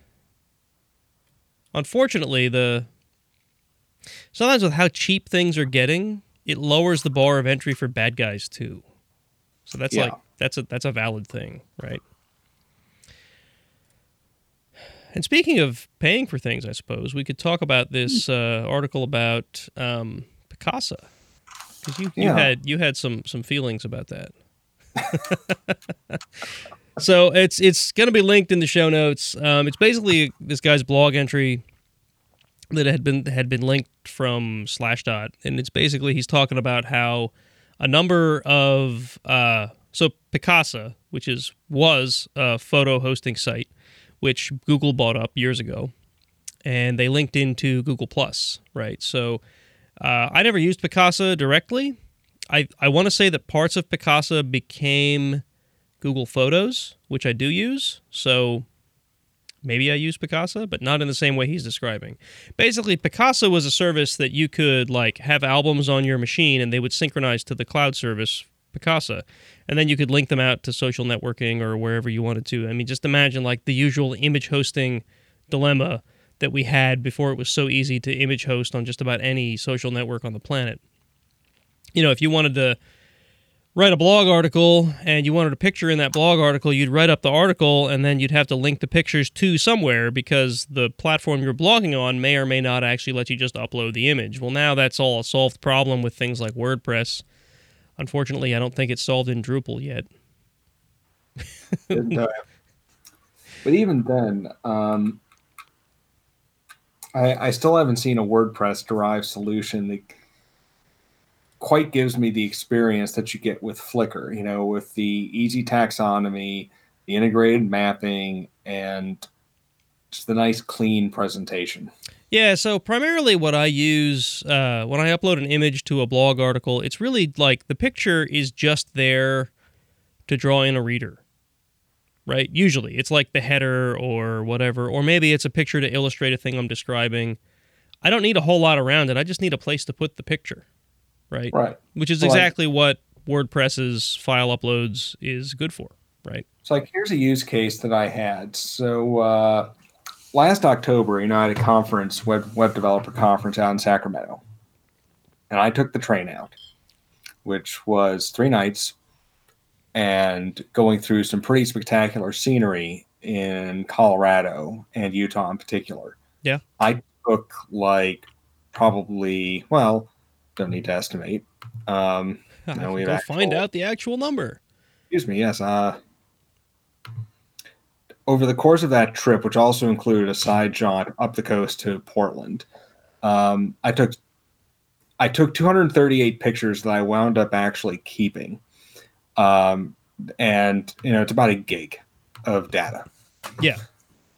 Unfortunately, the sometimes with how cheap things are getting, it lowers the bar of entry for bad guys too. So that's yeah. like that's a that's a valid thing, right? And speaking of paying for things, I suppose we could talk about this uh, article about um, Picasa because you, you yeah. had you had some some feelings about that. so it's it's going to be linked in the show notes. Um, it's basically this guy's blog entry that had been had been linked from Slashdot, and it's basically he's talking about how a number of uh, so Picasa, which is was a photo hosting site, which Google bought up years ago, and they linked into Google Plus, right? So uh, I never used Picasa directly. I I want to say that parts of Picasa became Google Photos, which I do use. So maybe I use Picasa, but not in the same way he's describing. Basically, Picasa was a service that you could like have albums on your machine and they would synchronize to the cloud service Picasa and then you could link them out to social networking or wherever you wanted to. I mean, just imagine like the usual image hosting dilemma that we had before it was so easy to image host on just about any social network on the planet. You know, if you wanted to write a blog article and you wanted a picture in that blog article, you'd write up the article and then you'd have to link the pictures to somewhere because the platform you're blogging on may or may not actually let you just upload the image. Well, now that's all a solved problem with things like WordPress. Unfortunately, I don't think it's solved in Drupal yet. and, uh, but even then, um, I, I still haven't seen a WordPress derived solution that quite gives me the experience that you get with Flickr, you know, with the easy taxonomy, the integrated mapping, and just the nice, clean presentation. Yeah, so primarily what I use uh, when I upload an image to a blog article, it's really like the picture is just there to draw in a reader, right? Usually it's like the header or whatever, or maybe it's a picture to illustrate a thing I'm describing. I don't need a whole lot around it. I just need a place to put the picture right? Right. Which is exactly like, what WordPress's file uploads is good for, right? So, like, here's a use case that I had. So, uh, last October, you know, I had a conference, web web developer conference out in Sacramento, and I took the train out, which was three nights, and going through some pretty spectacular scenery in Colorado and Utah in particular. Yeah, I took like probably well don't need to estimate. Um, no, we go find out the actual number. Excuse me. Yes. Uh, over the course of that trip, which also included a side jaunt up the coast to Portland, um, I took I took 238 pictures that I wound up actually keeping, um, and you know it's about a gig of data. Yeah.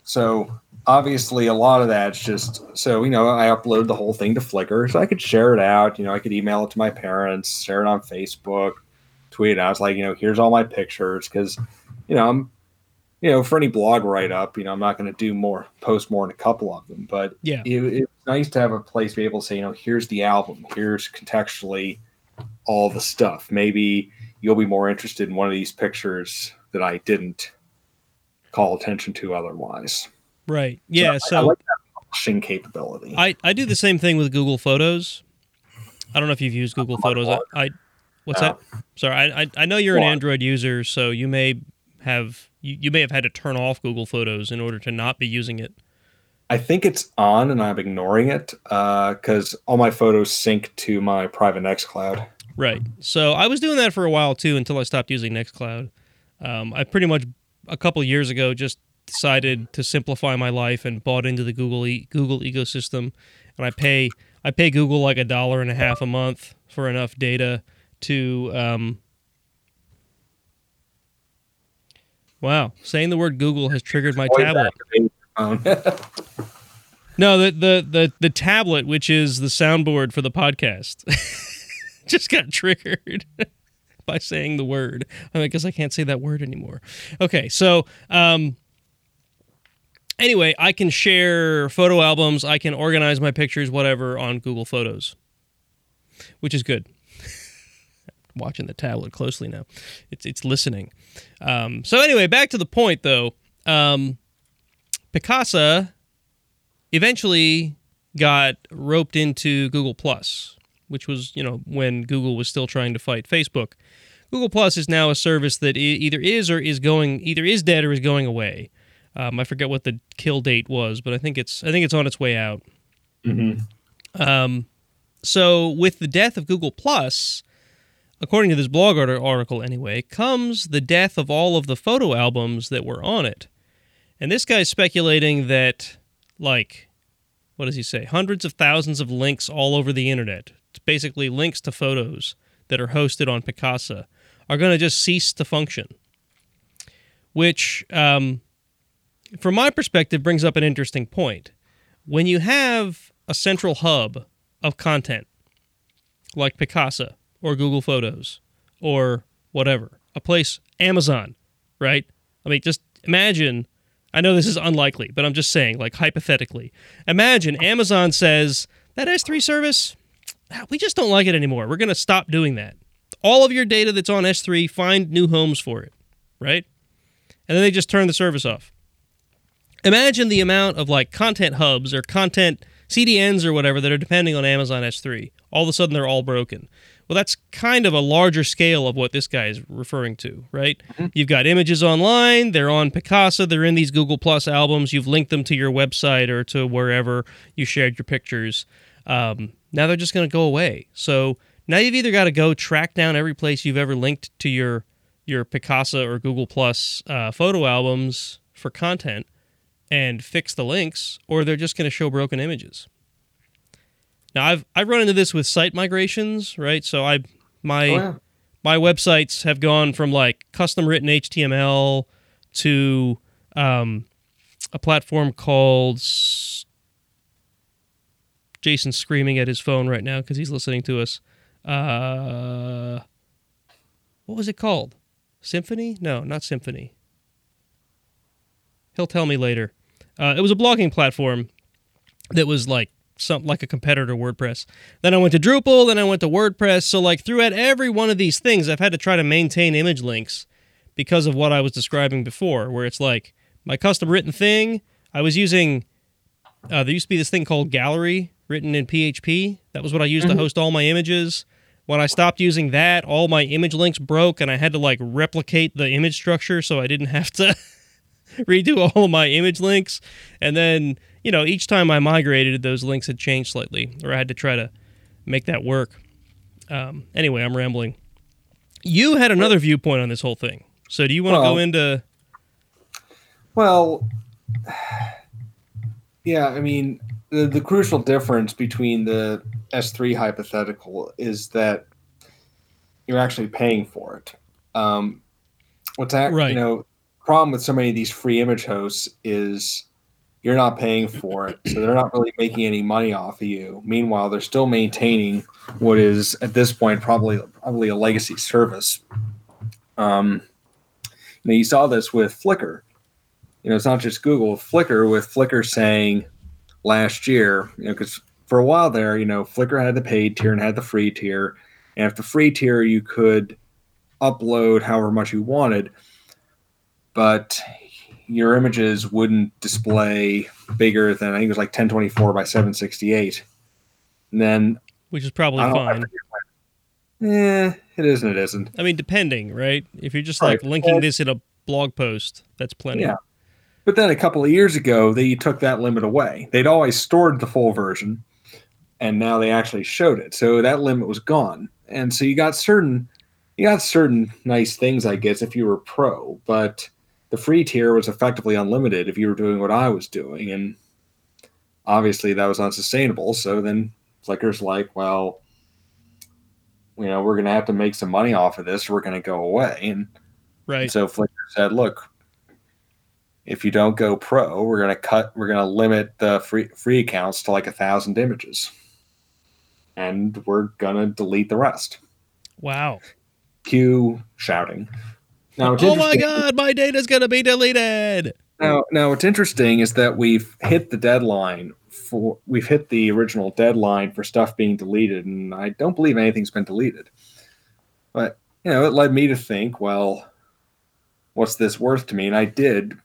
So obviously a lot of that's just so you know i upload the whole thing to flickr so i could share it out you know i could email it to my parents share it on facebook tweet it out it's like you know here's all my pictures because you know i'm you know for any blog write up you know i'm not going to do more post more than a couple of them but yeah it, it's nice to have a place to be able to say you know here's the album here's contextually all the stuff maybe you'll be more interested in one of these pictures that i didn't call attention to otherwise Right. Yeah. So, I, I like that publishing capability. I, I do the same thing with Google Photos. I don't know if you've used Google Photos. I, I what's that? Sorry, I, I, I know you're an Android user, so you may have you, you may have had to turn off Google Photos in order to not be using it. I think it's on, and I'm ignoring it because uh, all my photos sync to my private Nextcloud. Right. So I was doing that for a while too until I stopped using Nextcloud. Um, I pretty much a couple years ago just decided to simplify my life and bought into the Google e- Google ecosystem, and I pay I pay Google like a dollar and a half a month for enough data to. Um, wow, saying the word Google has triggered my tablet. no, the, the the the tablet, which is the soundboard for the podcast, just got triggered by saying the word. I guess I can't say that word anymore. Okay, so um, anyway, I can share photo albums, I can organize my pictures, whatever, on Google Photos, which is good. Watching the tablet closely now, it's it's listening. Um, so anyway, back to the point though. Um, Picasa eventually got roped into Google Plus, which was you know when Google was still trying to fight Facebook. Google Plus is now a service that either is or is going either is dead or is going away. Um, I forget what the kill date was, but I think it's I think it's on its way out. Mm-hmm. Um, so with the death of Google Plus, according to this blog article anyway, comes the death of all of the photo albums that were on it. And this guy's speculating that, like, what does he say? Hundreds of thousands of links all over the internet. It's basically links to photos that are hosted on Picasa are going to just cease to function. Which um, from my perspective, brings up an interesting point. When you have a central hub of content, like Picasa or Google Photos or whatever, a place, Amazon, right? I mean, just imagine. I know this is unlikely, but I'm just saying, like hypothetically, imagine Amazon says that S3 service, ah, we just don't like it anymore. We're going to stop doing that. All of your data that's on S3, find new homes for it, right? And then they just turn the service off imagine the amount of like content hubs or content CDNs or whatever that are depending on Amazon S3. All of a sudden, they're all broken. Well, that's kind of a larger scale of what this guy is referring to, right? Mm-hmm. You've got images online, they're on Picasa, they're in these Google Plus albums, you've linked them to your website or to wherever you shared your pictures. Um, now they're just going to go away. So now you've either got to go track down every place you've ever linked to your your Picasa or Google Plus uh, photo albums for content and fix the links, or they're just going to show broken images. Now I've I've run into this with site migrations, right? So I my oh, yeah. my websites have gone from like custom written HTML to um, a platform called Jason's screaming at his phone right now because he's listening to us. Uh, what was it called? Symphony? No, not Symphony. He'll tell me later. Uh, it was a blogging platform that was like something like a competitor to WordPress. Then I went to Drupal, then I went to WordPress. So like throughout every one of these things, I've had to try to maintain image links because of what I was describing before, where it's like my custom written thing. I was using uh, there used to be this thing called Gallery written in PHP. That was what I used mm-hmm. to host all my images. When I stopped using that, all my image links broke, and I had to like replicate the image structure so I didn't have to redo all of my image links. And then you know, each time I migrated, those links had changed slightly, or I had to try to make that work. Um, anyway, I'm rambling. You had another viewpoint on this whole thing. So do you want to well, go into? Well, yeah, I mean, the, the crucial difference between the S3 hypothetical is that you're actually paying for it. Um, what's that? Right. You know, problem with so many of these free image hosts is you're not paying for it, so they're not really making any money off of you. Meanwhile, they're still maintaining what is at this point probably probably a legacy service. Um, you, you saw this with Flickr. You know, it's not just Google. Flickr with Flickr saying last year, you know, because for a while there, you know, Flickr had the paid tier and had the free tier, and if the free tier you could upload however much you wanted, but your images wouldn't display bigger than I think it was like 1024 by 768. And then which is probably fine. Yeah, it is and it isn't. I mean, depending, right? If you're just right. like linking well, this in a blog post, that's plenty. Yeah. But then a couple of years ago, they took that limit away. They'd always stored the full version, and now they actually showed it. So that limit was gone. And so you got certain you got certain nice things, I guess, if you were pro, but the free tier was effectively unlimited if you were doing what I was doing, and obviously that was unsustainable. So then Flickr's like, well, you know, we're going to have to make some money off of this. We're going to go away, and right. So Flickr said, look, if you don't go pro, we're going to cut. We're going to limit the free free accounts to like a thousand images, and we're going to delete the rest. Wow. Cue shouting. Now, oh my god, my data's going to be deleted. Now, now what's interesting is that we've hit the deadline for we've hit the original deadline for stuff being deleted, and I don't believe anything's been deleted. But you know, it led me to think, well, what's this worth to me? And I did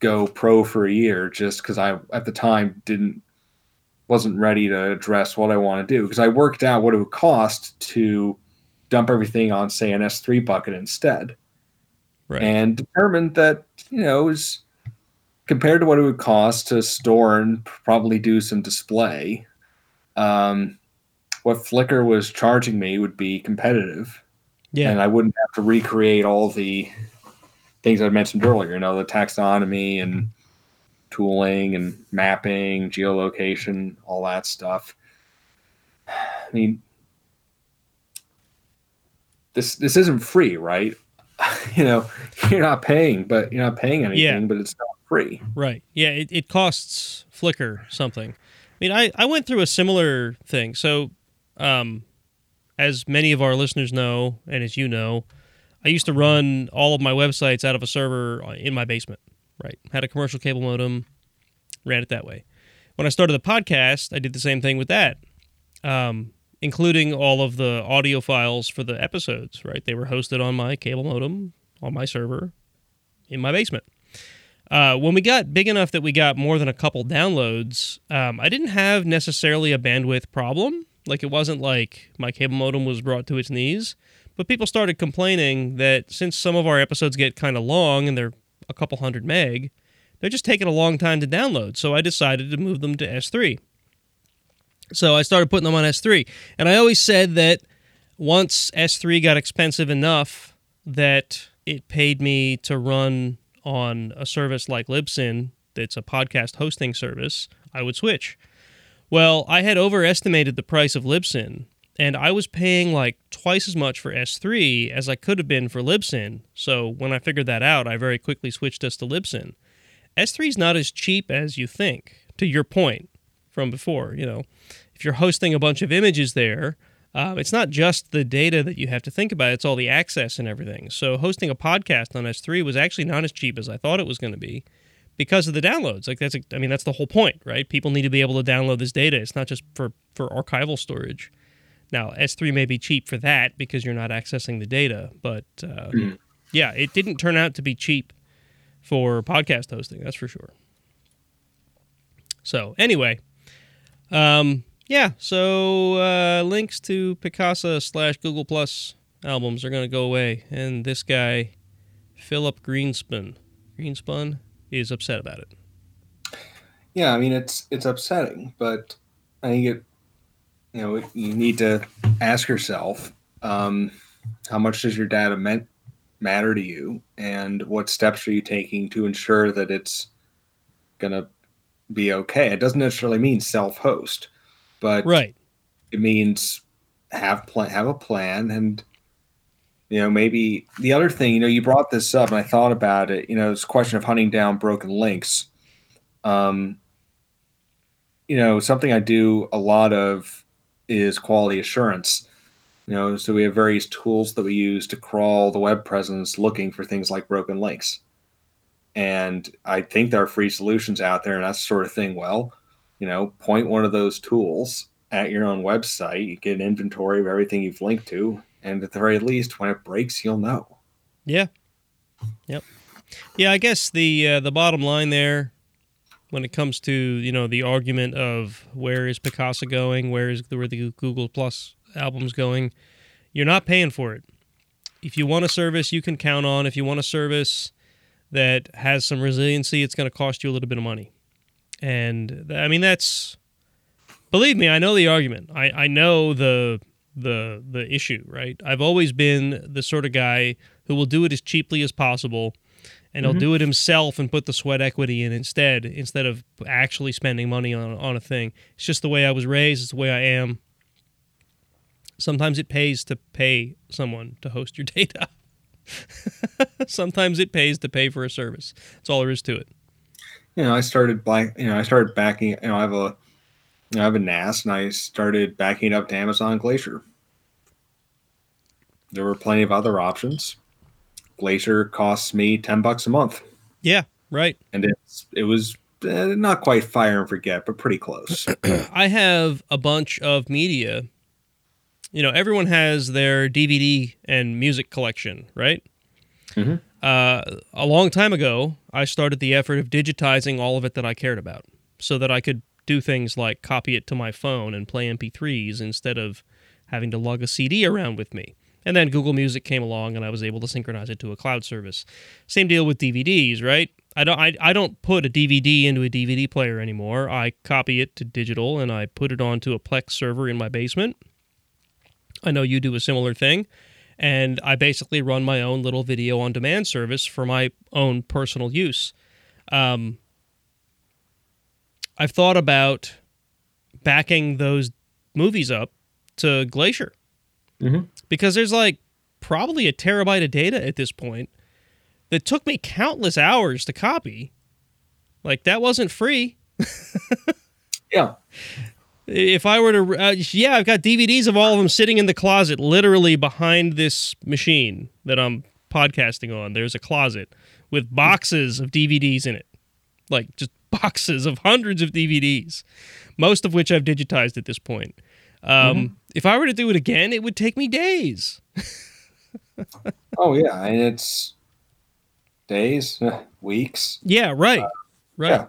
go pro for a year just because I at the time didn't wasn't ready to address what I want to do because I worked out what it would cost to dump everything on say an S3 bucket instead right. and determined that you know was compared to what it would cost to store and probably do some display. Um, what Flickr was charging me would be competitive. Yeah. And I wouldn't have to recreate all the things I mentioned earlier, you know, the taxonomy and tooling and mapping, geolocation, all that stuff. I mean, this this isn't free, right? you know, you're not paying, but you're not paying anything, yeah. but it's not free. Right. Yeah. It, it costs Flickr something. I mean, I, I went through a similar thing. So, um, as many of our listeners know, and as you know, I used to run all of my websites out of a server in my basement, right? Had a commercial cable modem, ran it that way. When I started the podcast, I did the same thing with that. Um, including all of the audio files for the episodes, right? They were hosted on my cable modem on my server in my basement. Uh, when we got big enough that we got more than a couple downloads, um, I didn't have necessarily a bandwidth problem. Like it wasn't like my cable modem was brought to its knees. But people started complaining that since some of our episodes get kind of long and they're a couple hundred meg, they're just taking a long time to download. So I decided to move them to S3. So I started putting them on S3. And I always said that once S3 got expensive enough that it paid me to run on a service like Libsyn, that's a podcast hosting service, I would switch. Well, I had overestimated the price of Libsyn, and I was paying like twice as much for S3 as I could have been for Libsyn. So when I figured that out, I very quickly switched us to Libsyn. S3 is not as cheap as you think, to your point from before. You know, if you're hosting a bunch of images there, um, it's not just the data that you have to think about, it's all the access and everything. So hosting a podcast on S3 was actually not as cheap as I thought it was going to be because of the downloads. Like that's, a, I mean, that's the whole point, right? People need to be able to download this data. It's not just for, for archival storage. Now, S3 may be cheap for that because you're not accessing the data, but uh, mm. yeah, it didn't turn out to be cheap for podcast hosting, that's for sure. So, anyway, um, yeah, so uh, links to Picasa slash Google Plus albums are going to go away, and this guy, Philip Greenspun, Greenspun, is upset about it. Yeah, I mean it's it's upsetting, but I think it, you know, you need to ask yourself, um, how much does your data meant matter to you, and what steps are you taking to ensure that it's going to be okay? It doesn't necessarily mean self-host but right, it means have plan have a plan and you know maybe the other thing you know you brought this up and i thought about it you know this question of hunting down broken links. Um you know something i do a lot of is quality assurance. You know so we have various tools that we use to crawl the web presence looking for things like broken links and i think there are free solutions out there and that sort of thing well you know, point one of those tools at your own website. You get an inventory of everything you've linked to, and at the very least, when it breaks, you'll know. Yeah. Yep. Yeah, I guess the uh, the bottom line there, when it comes to you know the argument of where is Picasa going, where is where the Google Plus albums going, you're not paying for it. If you want a service you can count on, if you want a service that has some resiliency, it's going to cost you a little bit of money. And I mean that's believe me, I know the argument. I, I know the the the issue, right? I've always been the sort of guy who will do it as cheaply as possible and mm-hmm. he'll do it himself and put the sweat equity in instead instead of actually spending money on on a thing. It's just the way I was raised, it's the way I am. Sometimes it pays to pay someone to host your data. Sometimes it pays to pay for a service. That's all there is to it you know, I started black, you know, I started backing, you know, I have a, you know, I have a NAS and I started backing up to Amazon Glacier. There were plenty of other options. Glacier costs me 10 bucks a month. Yeah, right. And it's, it was uh, not quite fire and forget, but pretty close. I have a bunch of media. You know, everyone has their DVD and music collection, right? Mm-hmm. Uh, a long time ago, I started the effort of digitizing all of it that I cared about so that I could do things like copy it to my phone and play MP3s instead of having to lug a CD around with me. And then Google Music came along and I was able to synchronize it to a cloud service. Same deal with DVDs, right? I don't I, I don't put a DVD into a DVD player anymore. I copy it to digital and I put it onto a Plex server in my basement. I know you do a similar thing and I basically run my own little video on demand service for my own personal use. Um, I've thought about backing those movies up to Glacier mm-hmm. because there's like probably a terabyte of data at this point that took me countless hours to copy. Like that wasn't free. yeah if I were to, uh, yeah, I've got DVDs of all of them sitting in the closet, literally behind this machine that I'm podcasting on. There's a closet with boxes of DVDs in it, like just boxes of hundreds of DVDs, most of which I've digitized at this point. Um, mm-hmm. If I were to do it again, it would take me days. oh yeah, and it's days, weeks. Yeah, right, uh, right. Yeah.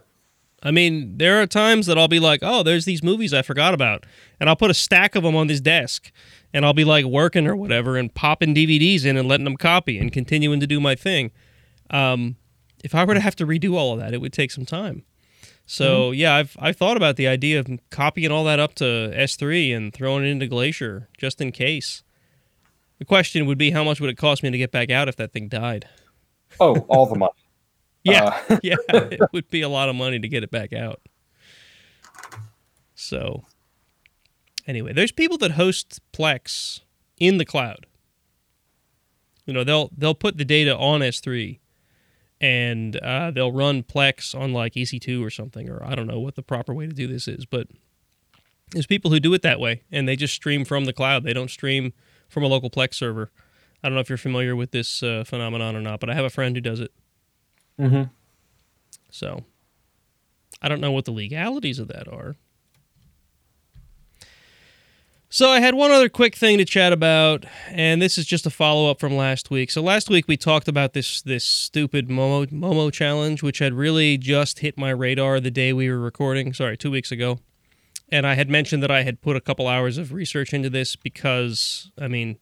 I mean, there are times that I'll be like, "Oh, there's these movies I forgot about," and I'll put a stack of them on this desk, and I'll be like working or whatever, and popping DVDs in and letting them copy and continuing to do my thing. Um, if I were to have to redo all of that, it would take some time. So mm-hmm. yeah, I've I've thought about the idea of copying all that up to S3 and throwing it into Glacier just in case. The question would be, how much would it cost me to get back out if that thing died? Oh, all the money. Yeah, uh. yeah, it would be a lot of money to get it back out. So, anyway, there's people that host Plex in the cloud. You know, they'll they'll put the data on S3, and uh, they'll run Plex on like EC2 or something, or I don't know what the proper way to do this is, but there's people who do it that way, and they just stream from the cloud. They don't stream from a local Plex server. I don't know if you're familiar with this uh, phenomenon or not, but I have a friend who does it. Mm-hmm. So I don't know what the legalities of that are. So I had one other quick thing to chat about, and this is just a follow up from last week. So last week we talked about this this stupid Momo Momo challenge, which had really just hit my radar the day we were recording. Sorry, two weeks ago, and I had mentioned that I had put a couple hours of research into this because I mean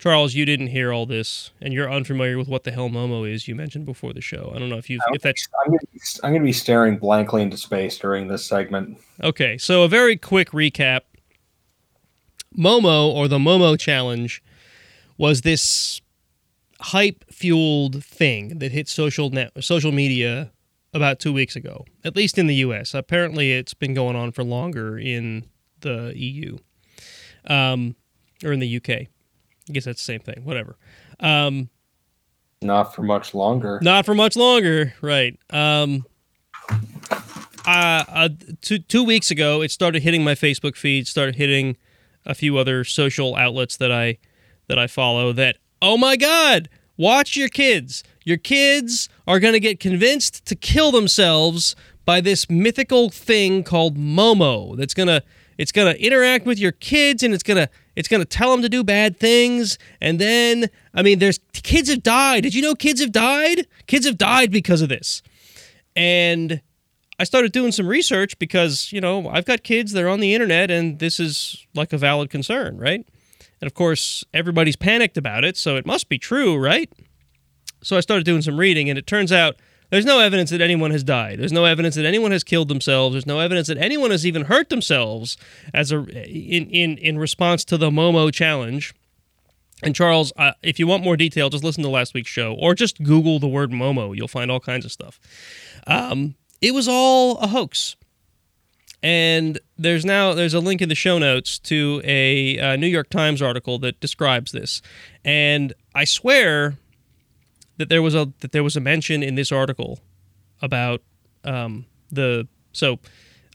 Charles, you didn't hear all this, and you're unfamiliar with what the hell Momo is. You mentioned before the show. I don't know if you if that's. I'm going, be, I'm going to be staring blankly into space during this segment. Okay, so a very quick recap. Momo or the Momo challenge was this hype fueled thing that hit social net social media about two weeks ago, at least in the U.S. Apparently, it's been going on for longer in the EU, um, or in the UK. I guess that's the same thing. Whatever. Um, not for much longer. Not for much longer, right? Um, uh, uh, two two weeks ago, it started hitting my Facebook feed. Started hitting a few other social outlets that I that I follow. That oh my god, watch your kids. Your kids are going to get convinced to kill themselves by this mythical thing called Momo. That's gonna it's gonna interact with your kids and it's gonna it's going to tell them to do bad things. And then, I mean, there's kids have died. Did you know kids have died? Kids have died because of this. And I started doing some research because, you know, I've got kids, they're on the internet, and this is like a valid concern, right? And of course, everybody's panicked about it, so it must be true, right? So I started doing some reading, and it turns out there's no evidence that anyone has died. There's no evidence that anyone has killed themselves. There's no evidence that anyone has even hurt themselves as a in in in response to the Momo challenge. And Charles, uh, if you want more detail, just listen to last week's show or just Google the word Momo. You'll find all kinds of stuff. Um, it was all a hoax. And there's now there's a link in the show notes to a, a New York Times article that describes this. And I swear that there was a that there was a mention in this article about um, the so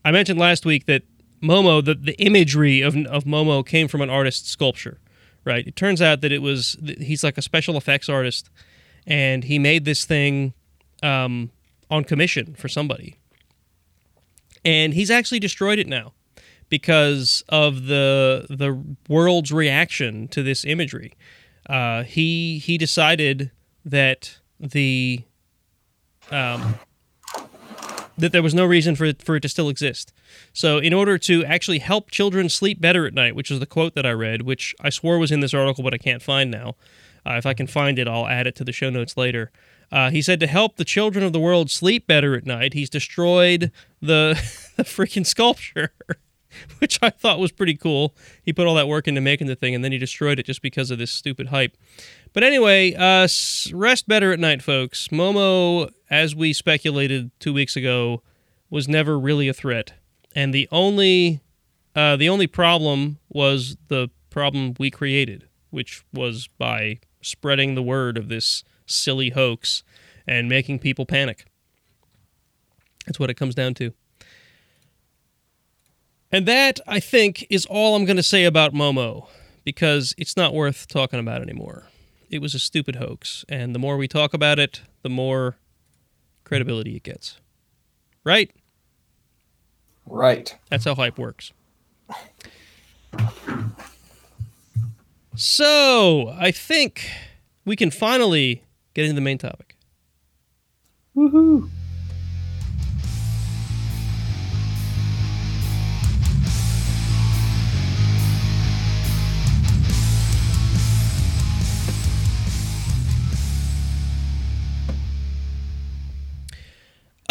I mentioned last week that Momo the, the imagery of of Momo came from an artist's sculpture, right? It turns out that it was he's like a special effects artist, and he made this thing um, on commission for somebody, and he's actually destroyed it now because of the the world's reaction to this imagery. Uh, he he decided that the um, that there was no reason for it, for it to still exist. So, in order to actually help children sleep better at night, which is the quote that I read, which I swore was in this article, but I can't find now. Uh, if I can find it, I'll add it to the show notes later. Uh, he said to help the children of the world sleep better at night, he's destroyed the, the freaking sculpture. which I thought was pretty cool. He put all that work into making the thing, and then he destroyed it just because of this stupid hype. But anyway, uh, rest better at night, folks. Momo, as we speculated two weeks ago, was never really a threat, and the only uh, the only problem was the problem we created, which was by spreading the word of this silly hoax and making people panic. That's what it comes down to. And that, I think, is all I'm going to say about Momo because it's not worth talking about anymore. It was a stupid hoax. And the more we talk about it, the more credibility it gets. Right? Right. That's how hype works. So, I think we can finally get into the main topic. Woohoo!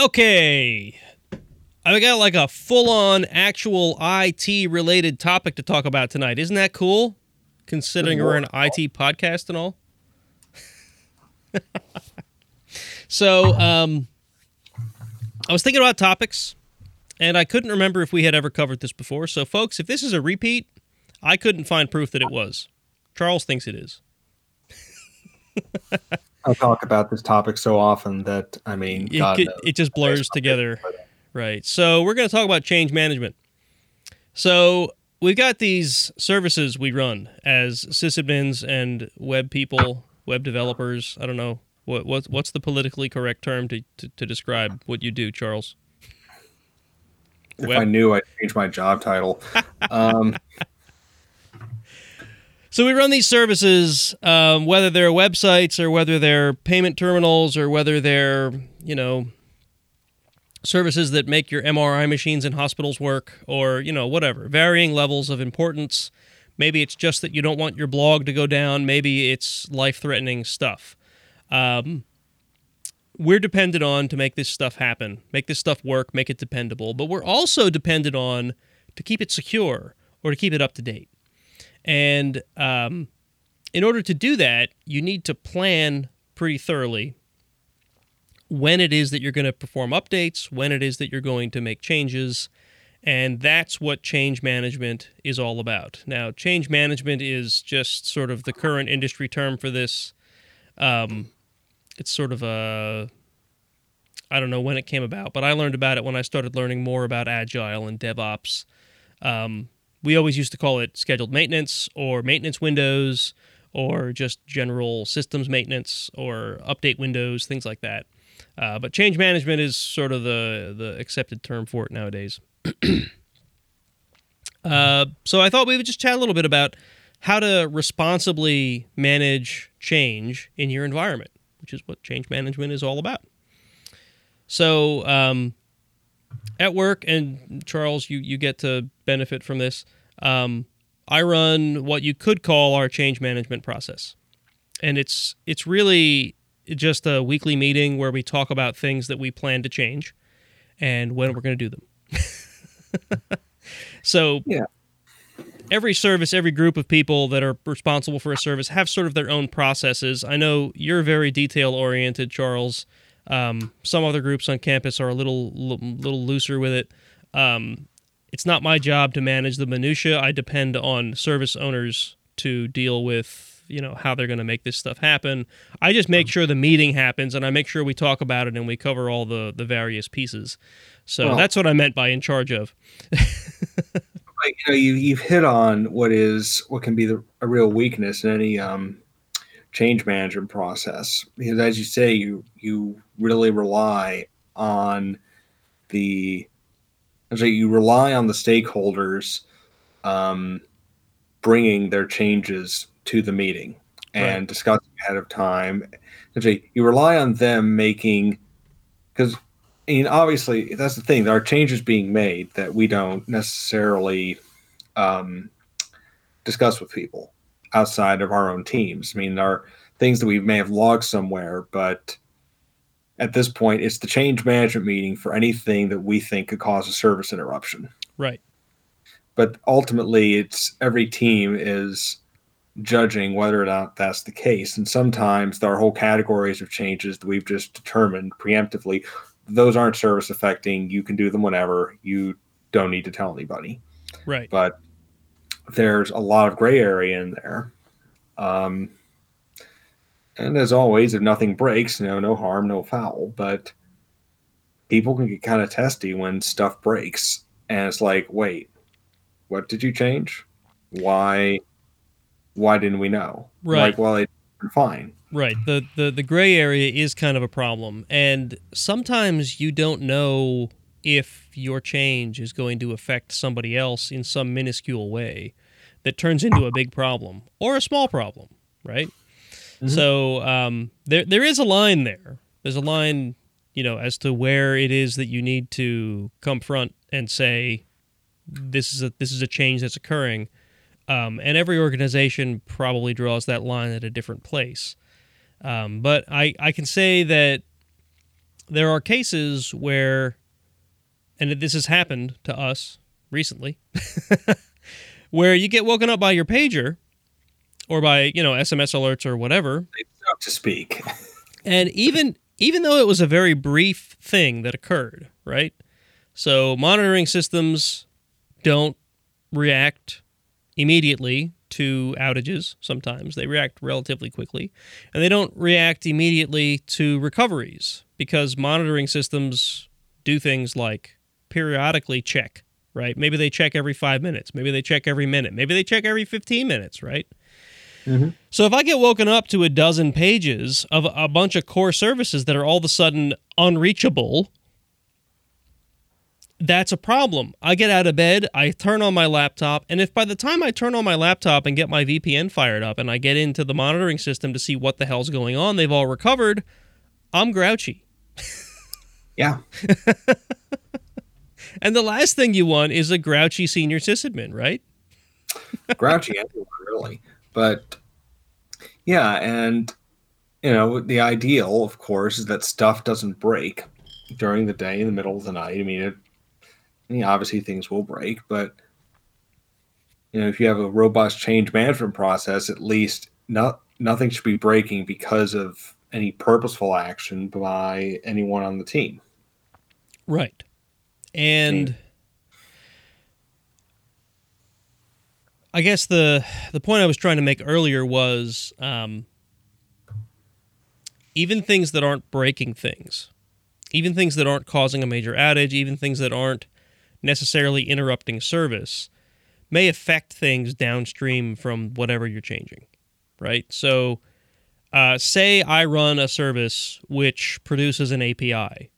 Okay. I got like a full on actual IT related topic to talk about tonight. Isn't that cool? Considering we're an IT podcast and all. so, um, I was thinking about topics and I couldn't remember if we had ever covered this before. So, folks, if this is a repeat, I couldn't find proof that it was. Charles thinks it is. I talk about this topic so often that I mean, it, it just blurs together. Right. So we're going to talk about change management. So we've got these services we run as sysadmins and web people, web developers. I don't know what what what's the politically correct term to to, to describe what you do, Charles. If web. I knew, I'd change my job title. um, so we run these services, um, whether they're websites or whether they're payment terminals or whether they're you know services that make your MRI machines in hospitals work, or you know whatever, varying levels of importance. Maybe it's just that you don't want your blog to go down. Maybe it's life-threatening stuff. Um, we're dependent on to make this stuff happen, make this stuff work, make it dependable. But we're also dependent on to keep it secure or to keep it up to date. And um, in order to do that, you need to plan pretty thoroughly when it is that you're going to perform updates, when it is that you're going to make changes. And that's what change management is all about. Now, change management is just sort of the current industry term for this. Um, it's sort of a, I don't know when it came about, but I learned about it when I started learning more about Agile and DevOps. Um, we always used to call it scheduled maintenance or maintenance windows or just general systems maintenance or update windows, things like that. Uh, but change management is sort of the the accepted term for it nowadays. uh, so I thought we would just chat a little bit about how to responsibly manage change in your environment, which is what change management is all about. So um, at work, and Charles, you you get to benefit from this. Um, I run what you could call our change management process, and it's it's really just a weekly meeting where we talk about things that we plan to change and when we're going to do them. so, yeah. Every service, every group of people that are responsible for a service have sort of their own processes. I know you're very detail oriented, Charles. Um, some other groups on campus are a little little looser with it. Um, it's not my job to manage the minutia. I depend on service owners to deal with you know how they're going to make this stuff happen. I just make sure the meeting happens and I make sure we talk about it and we cover all the the various pieces. So well, that's what I meant by in charge of. you know, you you've hit on what is what can be the, a real weakness in any um, change management process because, as you say, you you really rely on the so you rely on the stakeholders um, bringing their changes to the meeting and right. discussing ahead of time. You rely on them making because I mean, obviously, that's the thing. There are changes being made that we don't necessarily um, discuss with people outside of our own teams. I mean, there are things that we may have logged somewhere, but at this point, it's the change management meeting for anything that we think could cause a service interruption. Right. But ultimately, it's every team is judging whether or not that's the case. And sometimes there are whole categories of changes that we've just determined preemptively. Those aren't service affecting. You can do them whenever. You don't need to tell anybody. Right. But there's a lot of gray area in there. Um, and as always, if nothing breaks, you know, no harm, no foul. But people can get kind of testy when stuff breaks. And it's like, wait, what did you change? Why? why didn't we know? Right. Like, well, it's fine. Right. The, the the gray area is kind of a problem, and sometimes you don't know if your change is going to affect somebody else in some minuscule way that turns into a big problem or a small problem, right? Mm-hmm. So um, there there is a line there. There's a line, you know, as to where it is that you need to come front and say, this is a this is a change that's occurring um, and every organization probably draws that line at a different place. Um, but I, I can say that there are cases where, and this has happened to us recently, where you get woken up by your pager or by you know SMS alerts or whatever, so to speak. and even even though it was a very brief thing that occurred, right? So monitoring systems don't react immediately to outages sometimes. They react relatively quickly. And they don't react immediately to recoveries because monitoring systems do things like periodically check, right? Maybe they check every five minutes. Maybe they check every minute. Maybe they check every 15 minutes, right? Mm-hmm. So if I get woken up to a dozen pages of a bunch of core services that are all of a sudden unreachable that's a problem. I get out of bed, I turn on my laptop, and if by the time I turn on my laptop and get my VPN fired up and I get into the monitoring system to see what the hell's going on, they've all recovered, I'm grouchy. Yeah. and the last thing you want is a grouchy senior sysadmin, right? grouchy everyone, really. But yeah, and you know, the ideal, of course, is that stuff doesn't break during the day in the middle of the night. I mean, it I mean, obviously things will break, but you know, if you have a robust change management process, at least not nothing should be breaking because of any purposeful action by anyone on the team. Right. And I guess the the point I was trying to make earlier was um, even things that aren't breaking things, even things that aren't causing a major outage, even things that aren't necessarily interrupting service may affect things downstream from whatever you're changing, right? So, uh, say I run a service which produces an API,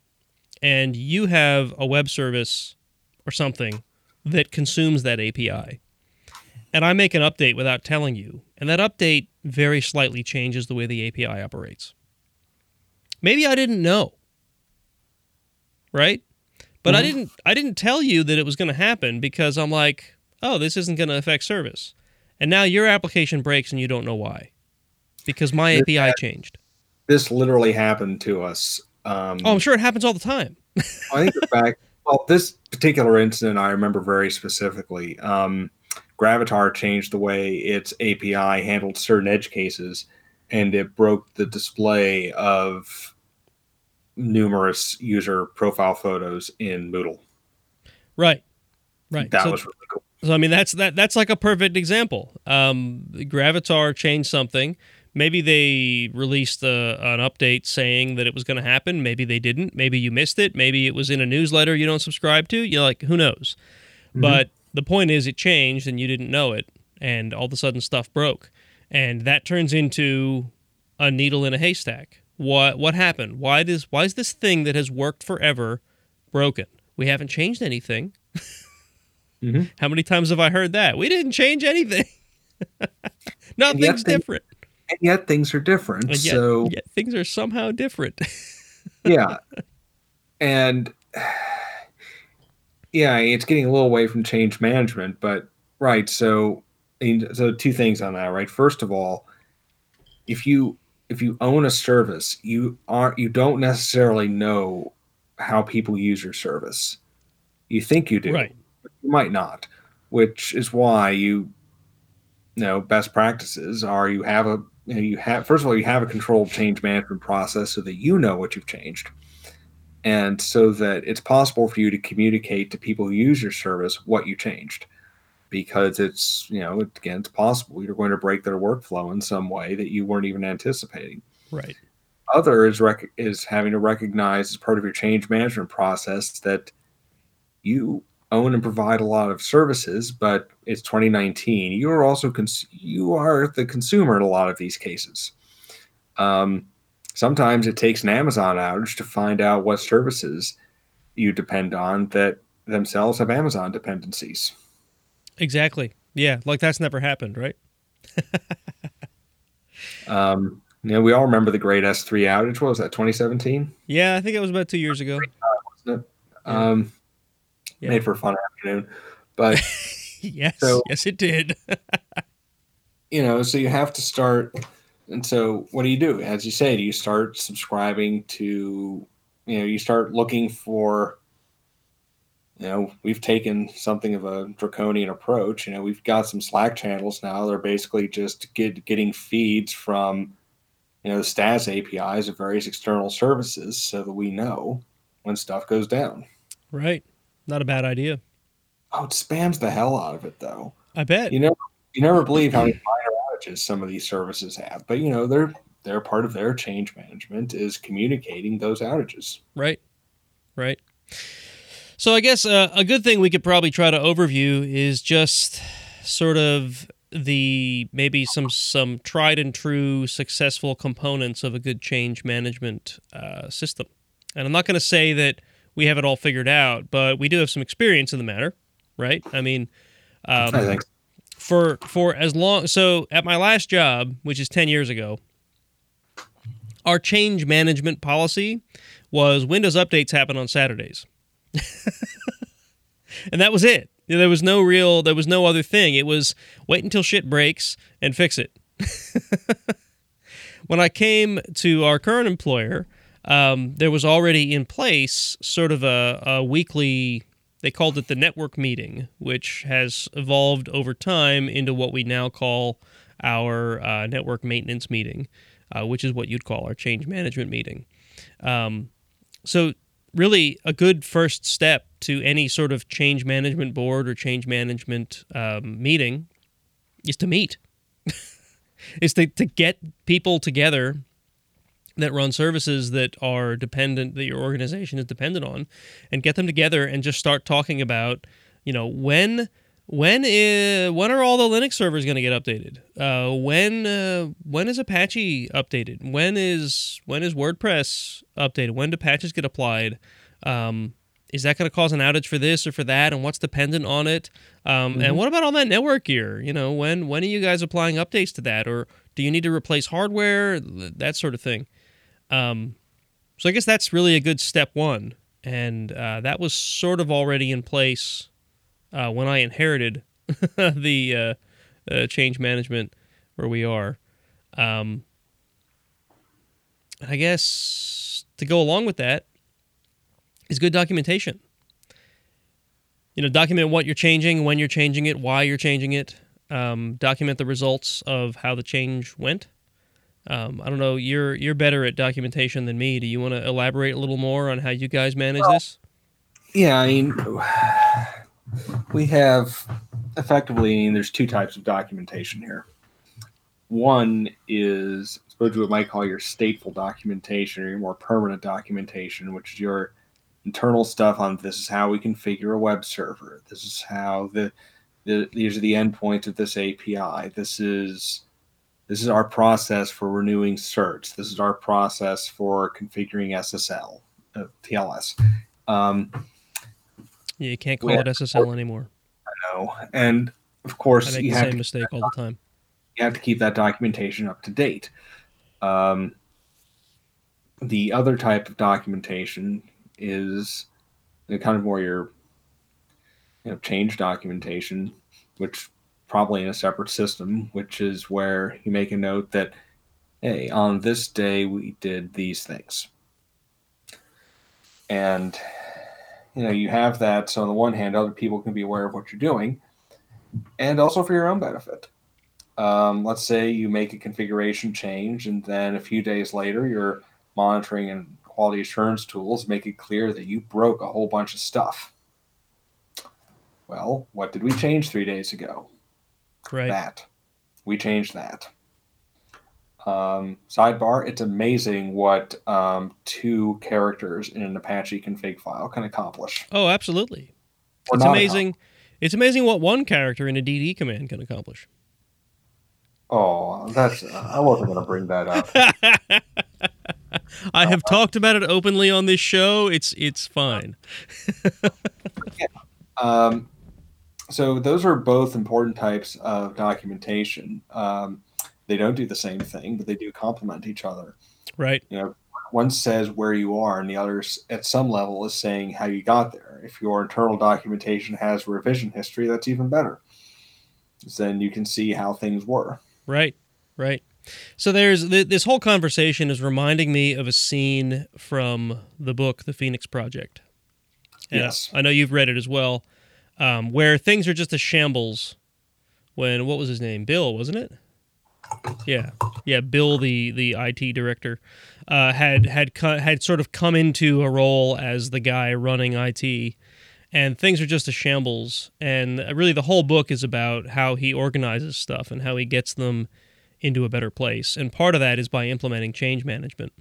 and you have a web service or something that consumes that API, and I make an update without telling you, and that update very slightly changes the way the API operates. Maybe I didn't know, right? But mm-hmm. I didn't I didn't tell you that it was going to happen because I'm like, "Oh, this isn't going to affect service." And now your application breaks and you don't know why. Because my this API changed. This literally happened to us. Um, oh, I'm sure it happens all the time. I think the fact, well, this particular incident I remember very specifically. Um, Gravatar changed the way its API handled certain edge cases, and it broke the display of numerous user profile photos in Moodle. Right. Right. That so, was really cool. So I mean that's that that's like a perfect example. Um, Gravatar changed something. Maybe they released a, an update saying that it was going to happen. Maybe they didn't. Maybe you missed it. Maybe it was in a newsletter you don't subscribe to. You're like, who knows? Mm-hmm. But the point is, it changed and you didn't know it, and all of a sudden stuff broke, and that turns into a needle in a haystack. What what happened? Why does why is this thing that has worked forever broken? We haven't changed anything. Mm-hmm. How many times have I heard that? We didn't change anything. Nothing's different. And yet things are different. Yet, so yet things are somehow different. yeah. And yeah, it's getting a little away from change management, but right. So, so two things on that, right? First of all, if you if you own a service, you aren't you don't necessarily know how people use your service. You think you do, right? But you might not, which is why you, you know best practices are you have a you, know, you have first of all you have a controlled change management process so that you know what you've changed, and so that it's possible for you to communicate to people who use your service what you changed. Because it's you know again it's possible you're going to break their workflow in some way that you weren't even anticipating. Right. Other is rec- is having to recognize as part of your change management process that you own and provide a lot of services but it's 2019 you are also cons- you are the consumer in a lot of these cases. Um, sometimes it takes an amazon outage to find out what services you depend on that themselves have amazon dependencies Exactly. Yeah, like that's never happened, right? um, you know, we all remember the great S3 outage. What was that, 2017? Yeah, I think it was about two years ago. Yeah. Um, yeah. Made for a fun afternoon. But yes, so, yes, it did. you know, so you have to start. And so, what do you do? As you say, do you start subscribing to you know, you start looking for, you know, we've taken something of a draconian approach. You know, we've got some Slack channels now. They're basically just get, getting feeds from, you know, the status APIs of various external services so that we know when stuff goes down. Right. Not a bad idea. Oh, it spams the hell out of it, though. I bet. You know, you never believe how many outages some of these services have, but you know, they're they're part of their change management is communicating those outages. Right. Right. So I guess uh, a good thing we could probably try to overview is just sort of the maybe some some tried and true successful components of a good change management uh, system. And I'm not going to say that we have it all figured out, but we do have some experience in the matter, right? I mean, um, I think for for as long so at my last job, which is ten years ago, our change management policy was Windows updates happen on Saturdays. and that was it. There was no real there was no other thing. It was wait until shit breaks and fix it. when I came to our current employer, um, there was already in place sort of a, a weekly they called it the network meeting, which has evolved over time into what we now call our uh, network maintenance meeting uh, which is what you'd call our change management meeting. Um, so, really, a good first step to any sort of change management board or change management um, meeting is to meet, is to, to get people together that run services that are dependent that your organization is dependent on and get them together and just start talking about you know when when is when are all the Linux servers going to get updated? Uh, when uh, when is Apache updated? When is when is WordPress updated? When do patches get applied? Um, is that going to cause an outage for this or for that? And what's dependent on it? Um, mm-hmm. And what about all that network gear? You know, when when are you guys applying updates to that, or do you need to replace hardware? That sort of thing. Um, so I guess that's really a good step one, and uh, that was sort of already in place uh, when I inherited the uh, uh, change management where we are. Um, I guess to go along with that is good documentation. You know, document what you're changing, when you're changing it, why you're changing it. Um, document the results of how the change went. Um, I don't know. You're you're better at documentation than me. Do you want to elaborate a little more on how you guys manage well, this? Yeah, I mean, we have effectively I mean, there's two types of documentation here. One is I suppose you might call your stateful documentation or your more permanent documentation, which is your internal stuff on this is how we configure a web server. This is how the, the these are the endpoints of this API. This is this is our process for renewing certs. This is our process for configuring SSL, uh, TLS. Um, yeah, you can't call it SSL anymore. I know, and of course, I make you the have same to, mistake all the time. You have to keep that documentation up to date. Um, the other type of documentation is the kind of more your you know, change documentation, which probably in a separate system, which is where you make a note that, hey, on this day we did these things. And you know you have that so on the one hand other people can be aware of what you're doing and also for your own benefit. Um, let's say you make a configuration change and then a few days later your monitoring and quality assurance tools make it clear that you broke a whole bunch of stuff. Well what did we change three days ago right that we changed that um, sidebar, it's amazing what um, two characters in an Apache config file can accomplish. Oh, absolutely. Or it's amazing. It's amazing what one character in a DD command can accomplish. Oh, that's. I wasn't going to bring that up. I have uh, talked about it openly on this show. It's it's fine. yeah. Um, so those are both important types of documentation. Um, they don't do the same thing, but they do complement each other. Right. You know, one says where you are, and the other, at some level, is saying how you got there. If your internal documentation has revision history, that's even better. Then you can see how things were. Right. Right. So there's th- this whole conversation is reminding me of a scene from the book The Phoenix Project. And Yes. I know you've read it as well, um, where things are just a shambles. When what was his name? Bill, wasn't it? Yeah, yeah. Bill, the the IT director, uh, had had co- had sort of come into a role as the guy running IT, and things are just a shambles. And really, the whole book is about how he organizes stuff and how he gets them into a better place. And part of that is by implementing change management.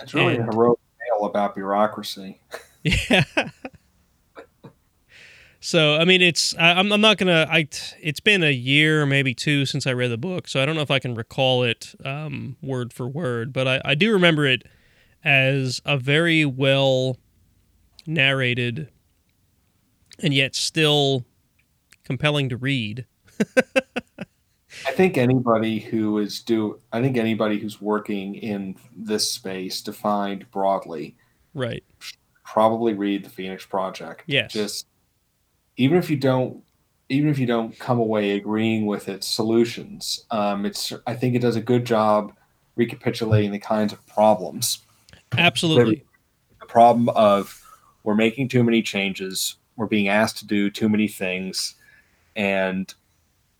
It's really And- a heroic tale about bureaucracy. Yeah. so I mean, it's I, I'm I'm not gonna. I it's been a year, maybe two, since I read the book, so I don't know if I can recall it um, word for word, but I, I do remember it as a very well narrated and yet still compelling to read. I think anybody who is do I think anybody who's working in this space defined broadly Right. probably read the Phoenix Project. Yes. Just even if you don't even if you don't come away agreeing with its solutions, um, it's I think it does a good job recapitulating the kinds of problems. Absolutely. The problem of we're making too many changes, we're being asked to do too many things, and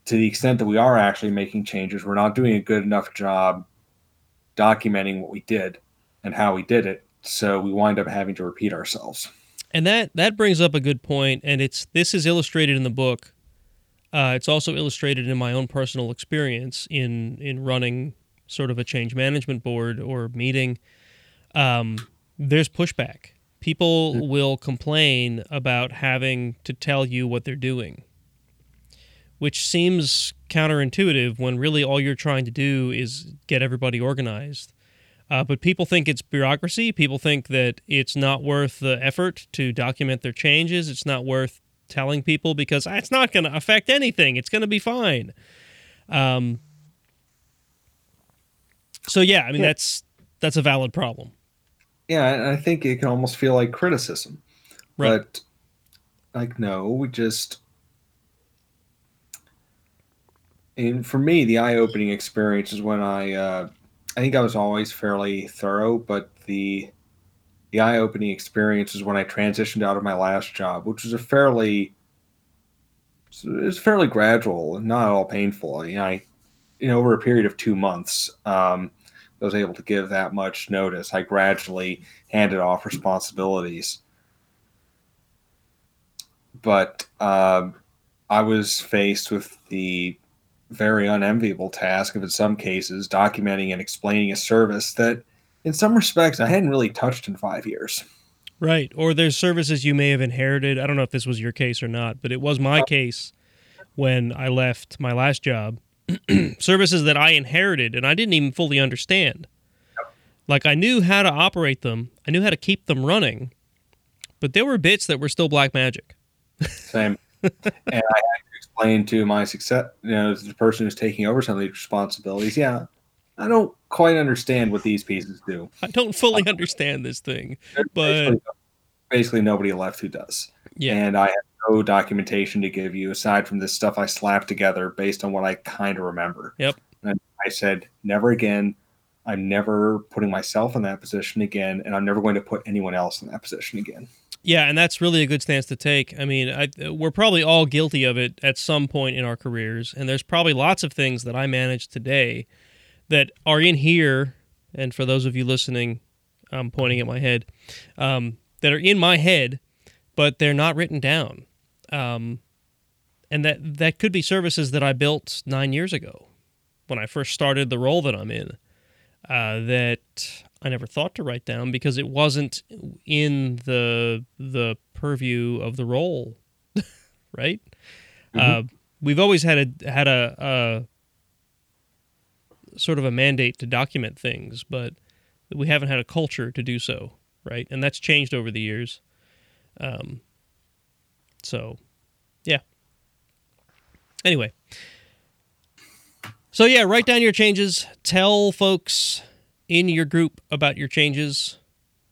to the extent that we are actually making changes, we're not doing a good enough job documenting what we did and how we did it. So we wind up having to repeat ourselves. And that that brings up a good point, and it's this is illustrated in the book. Uh, it's also illustrated in my own personal experience in in running sort of a change management board or meeting. Um, there's pushback. People will complain about having to tell you what they're doing, which seems counterintuitive when really all you're trying to do is get everybody organized. Uh, but people think it's bureaucracy. People think that it's not worth the effort to document their changes. It's not worth telling people because "Ah, it's not going to affect anything. It's going to be fine. Um, so yeah, I mean Yeah. that's that's a valid problem. Yeah, and I think it can almost feel like criticism. Right. But like no, we just and for me the eye-opening experience is when I uh I think I was always fairly thorough, but the the eye-opening experience is when I transitioned out of my last job, which was a fairly it was fairly gradual and not at all painful. You know, I you know, over a period of two months, um, I was able to give that much notice. I gradually handed off responsibilities. But um, I was faced with the very unenviable task of, in some cases, documenting and explaining a service that, in some respects, I hadn't really touched in five years. Right. Or there's services you may have inherited. I don't know if this was your case or not, but it was my uh-huh. case when I left my last job. services that I inherited and I didn't even fully understand. Like I knew how to operate them, I knew how to keep them running, but there were bits that were still black magic. Same. and I explain to my success, you know, the person who's taking over some of these responsibilities. Yeah, I don't quite understand what these pieces do. I don't fully um, understand this thing. But- basically, basically nobody left who does. Yeah. And I have no documentation to give you aside from this stuff I slapped together based on what I kind of remember. Yep. And I said, never again. I'm never putting myself in that position again, and I'm never going to put anyone else in that position again. Yeah, and that's really a good stance to take. I mean, I, we're probably all guilty of it at some point in our careers, and there's probably lots of things that I manage today that are in here. And for those of you listening, I'm pointing at my head, um, that are in my head, but they're not written down. Um, and that that could be services that I built nine years ago when I first started the role that I'm in. Uh, that I never thought to write down because it wasn't in the the purview of the role, right? Uh, we've always had a had a, a sort of a mandate to document things, but we haven't had a culture to do so, right? And that's changed over the years. Um, so, yeah. Anyway. So yeah, write down your changes. Tell folks in your group about your changes.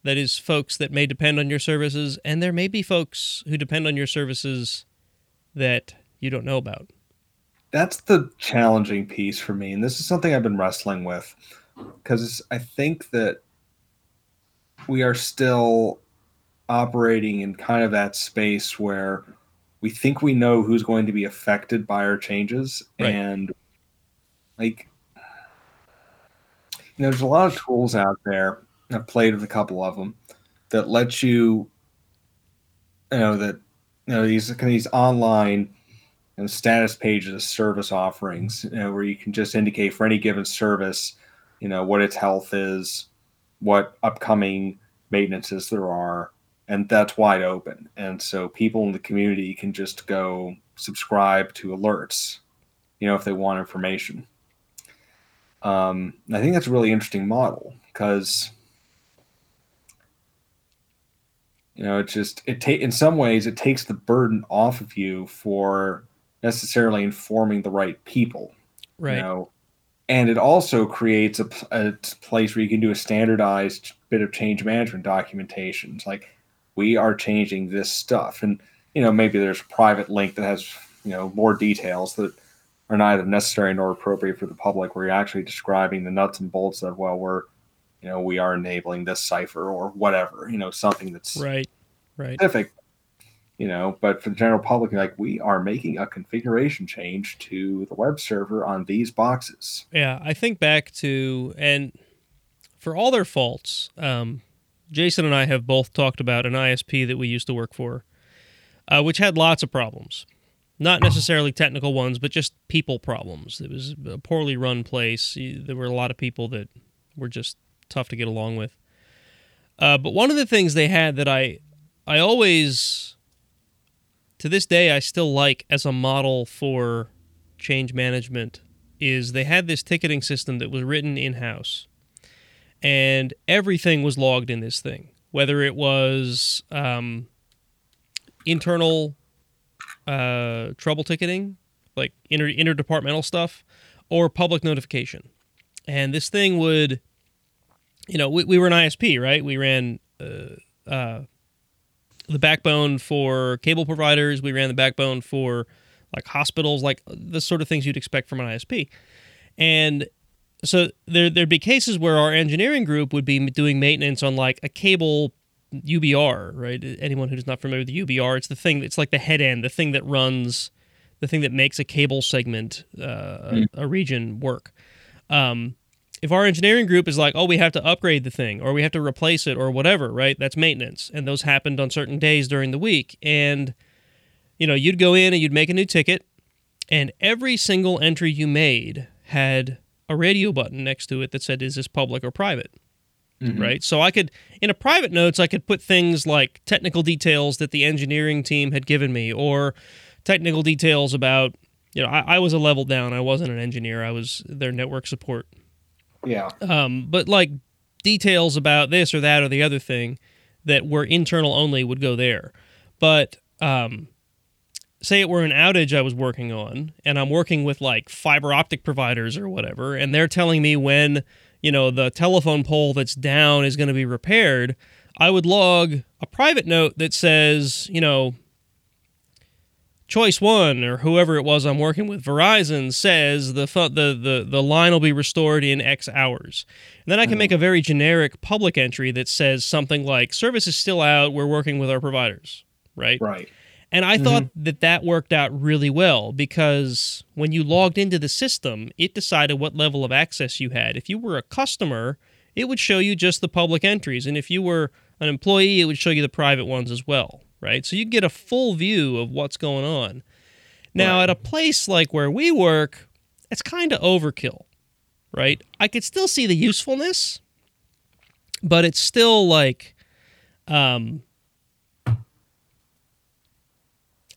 That is, folks that may depend on your services, and there may be folks who depend on your services that you don't know about. that's the challenging piece for me, and this is something I've been wrestling with because I think that we are still operating in kind of that space where we think we know who's going to be affected by our changes right. and like you know there's a lot of tools out there. I've played with a couple of them that let you you know that you know these kind of these online you know, status pages of service offerings you know, where you can just indicate for any given service you know what its health is what upcoming maintenances there are and that's wide open. And so people in the community can just go subscribe to alerts you know if they want information um, i think that's a really interesting model because you know it just it take in some ways it takes the burden off of you for necessarily informing the right people right you know and it also creates a, a, place where you can do a standardized bit of change management documentation. It's like we are changing this stuff, and you know maybe there's a private link that has you know more details that are neither necessary nor appropriate for the public, where you're actually describing the nuts and bolts of well, we're you know we are enabling this cipher or whatever, you know something that's right, right, specific you know but for the general public like we are making a configuration change to the web server on these boxes. Yeah i think back to and for all their faults um, jason and i have both talked about an isp that we used to work for uh, which had lots of problems not necessarily technical ones but just people problems. It was a poorly run place. There were a lot of people that were just tough to get along with. Uh, but one of the things they had that i i always to this day I still like as a model for change management is they had this ticketing system that was written in house, and everything was logged in this thing, whether it was um, internal uh, trouble ticketing, like inter- interdepartmental stuff, or public notification. And this thing would, you know, we, we were an ISP, right? We ran uh, uh, the backbone for cable providers. We ran the backbone for like hospitals, like the sort of things you'd expect from an ISP. And so there there'd be cases where our engineering group would be doing maintenance on like a cable UBR, right? Anyone who's not familiar with the UBR, it's the thing. It's like the head end, the thing that runs, the thing that makes a cable segment, uh, a, a, region work. Um, if our engineering group is like, oh, we have to upgrade the thing or we have to replace it or whatever, right? That's maintenance. And those happened on certain days during the week. And, you know, you'd go in and you'd make a new ticket, and every single entry you made had a radio button next to it that said, is this public or private? Mm-hmm. Right. So I could, in a private notes, I could put things like technical details that the engineering team had given me or technical details about, you know, I, I was a level down. I wasn't an engineer. I was their network support yeah. Um, but like details about this or that or the other thing that were internal only would go there. But um, say it were an outage I was working on, and I'm working with like fiber optic providers or whatever, and they're telling me when you know the telephone pole that's down is going to be repaired. I would log a private note that says, you know, Choice One or whoever it was I'm working with, Verizon says the the the the line will be restored in X hours. And then I can hmm. make a very generic public entry that says something like service is still out, we're working with our providers, right? Right. And I mm-hmm. thought that that worked out really well because when you logged into the system, it decided what level of access you had. If you were a customer, it would show you just the public entries, and if you were an employee, it would show you the private ones as well right? So you get a full view of what's going on. Now, right. at a place like where we work, it's kind of overkill, right? I could still see the usefulness, but it's still like, um,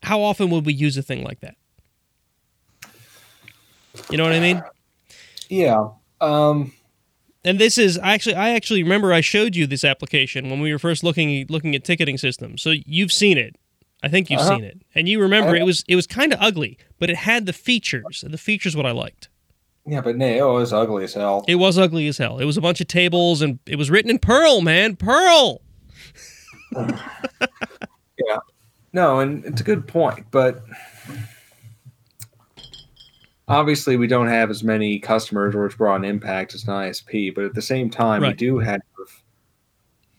how often would we use a thing like that? You know what I mean? Yeah. Um, and this is actually I actually remember I showed you this application when we were first looking looking at ticketing systems. So you've seen it. I think you've uh-huh. seen it. And you remember it was it was kind of ugly, but it had the features. And the features what I liked. Yeah, but no, it was ugly as hell. It was ugly as hell. It was a bunch of tables and it was written in Perl, man. Perl. yeah. No, and it's a good point, but obviously we don't have as many customers or as broad an impact as an ISP, but at the same time, right. we do have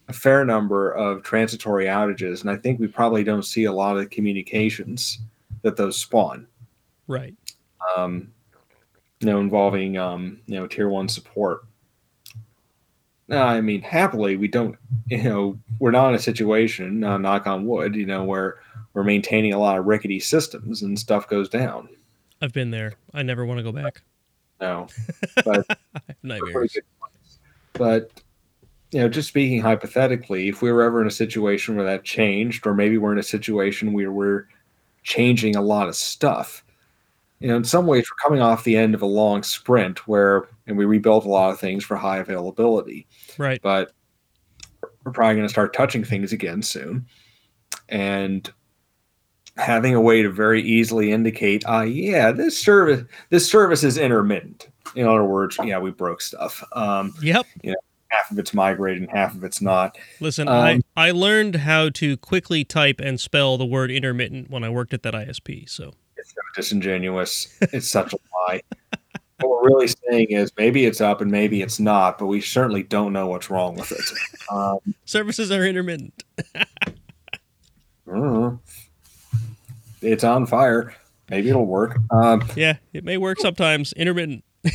a fair number of transitory outages, and I think we probably don't see a lot of the communications that those spawn. Right. Um, you know, involving um, you know tier one support. Now, I mean, happily, we don't. You know, we're not in a situation, uh, knock on wood, you know, where we're maintaining a lot of rickety systems and stuff goes down. I've been there. I never want to go back. No, but nightmares. But you know, just speaking hypothetically, if we were ever in a situation where that changed, or maybe we're in a situation where we're changing a lot of stuff, you know, in some ways we're coming off the end of a long sprint where and we rebuilt a lot of things for high availability. Right. But we're probably going to start touching things again soon. And having a way to very easily indicate, uh, yeah, this service this service is intermittent. In other words, yeah, we broke stuff. Um, yep. You know, half of it's migrated and half of it's not. Listen, um, I I learned how to quickly type and spell the word intermittent when I worked at that ISP. So it's so disingenuous. it's such a lie. what we're really saying is maybe it's up and maybe it's not, but we certainly don't know what's wrong with it. Um, Services are intermittent. uh, it's on fire. Maybe it'll work. Um, yeah, it may work sometimes. Intermittent. yeah,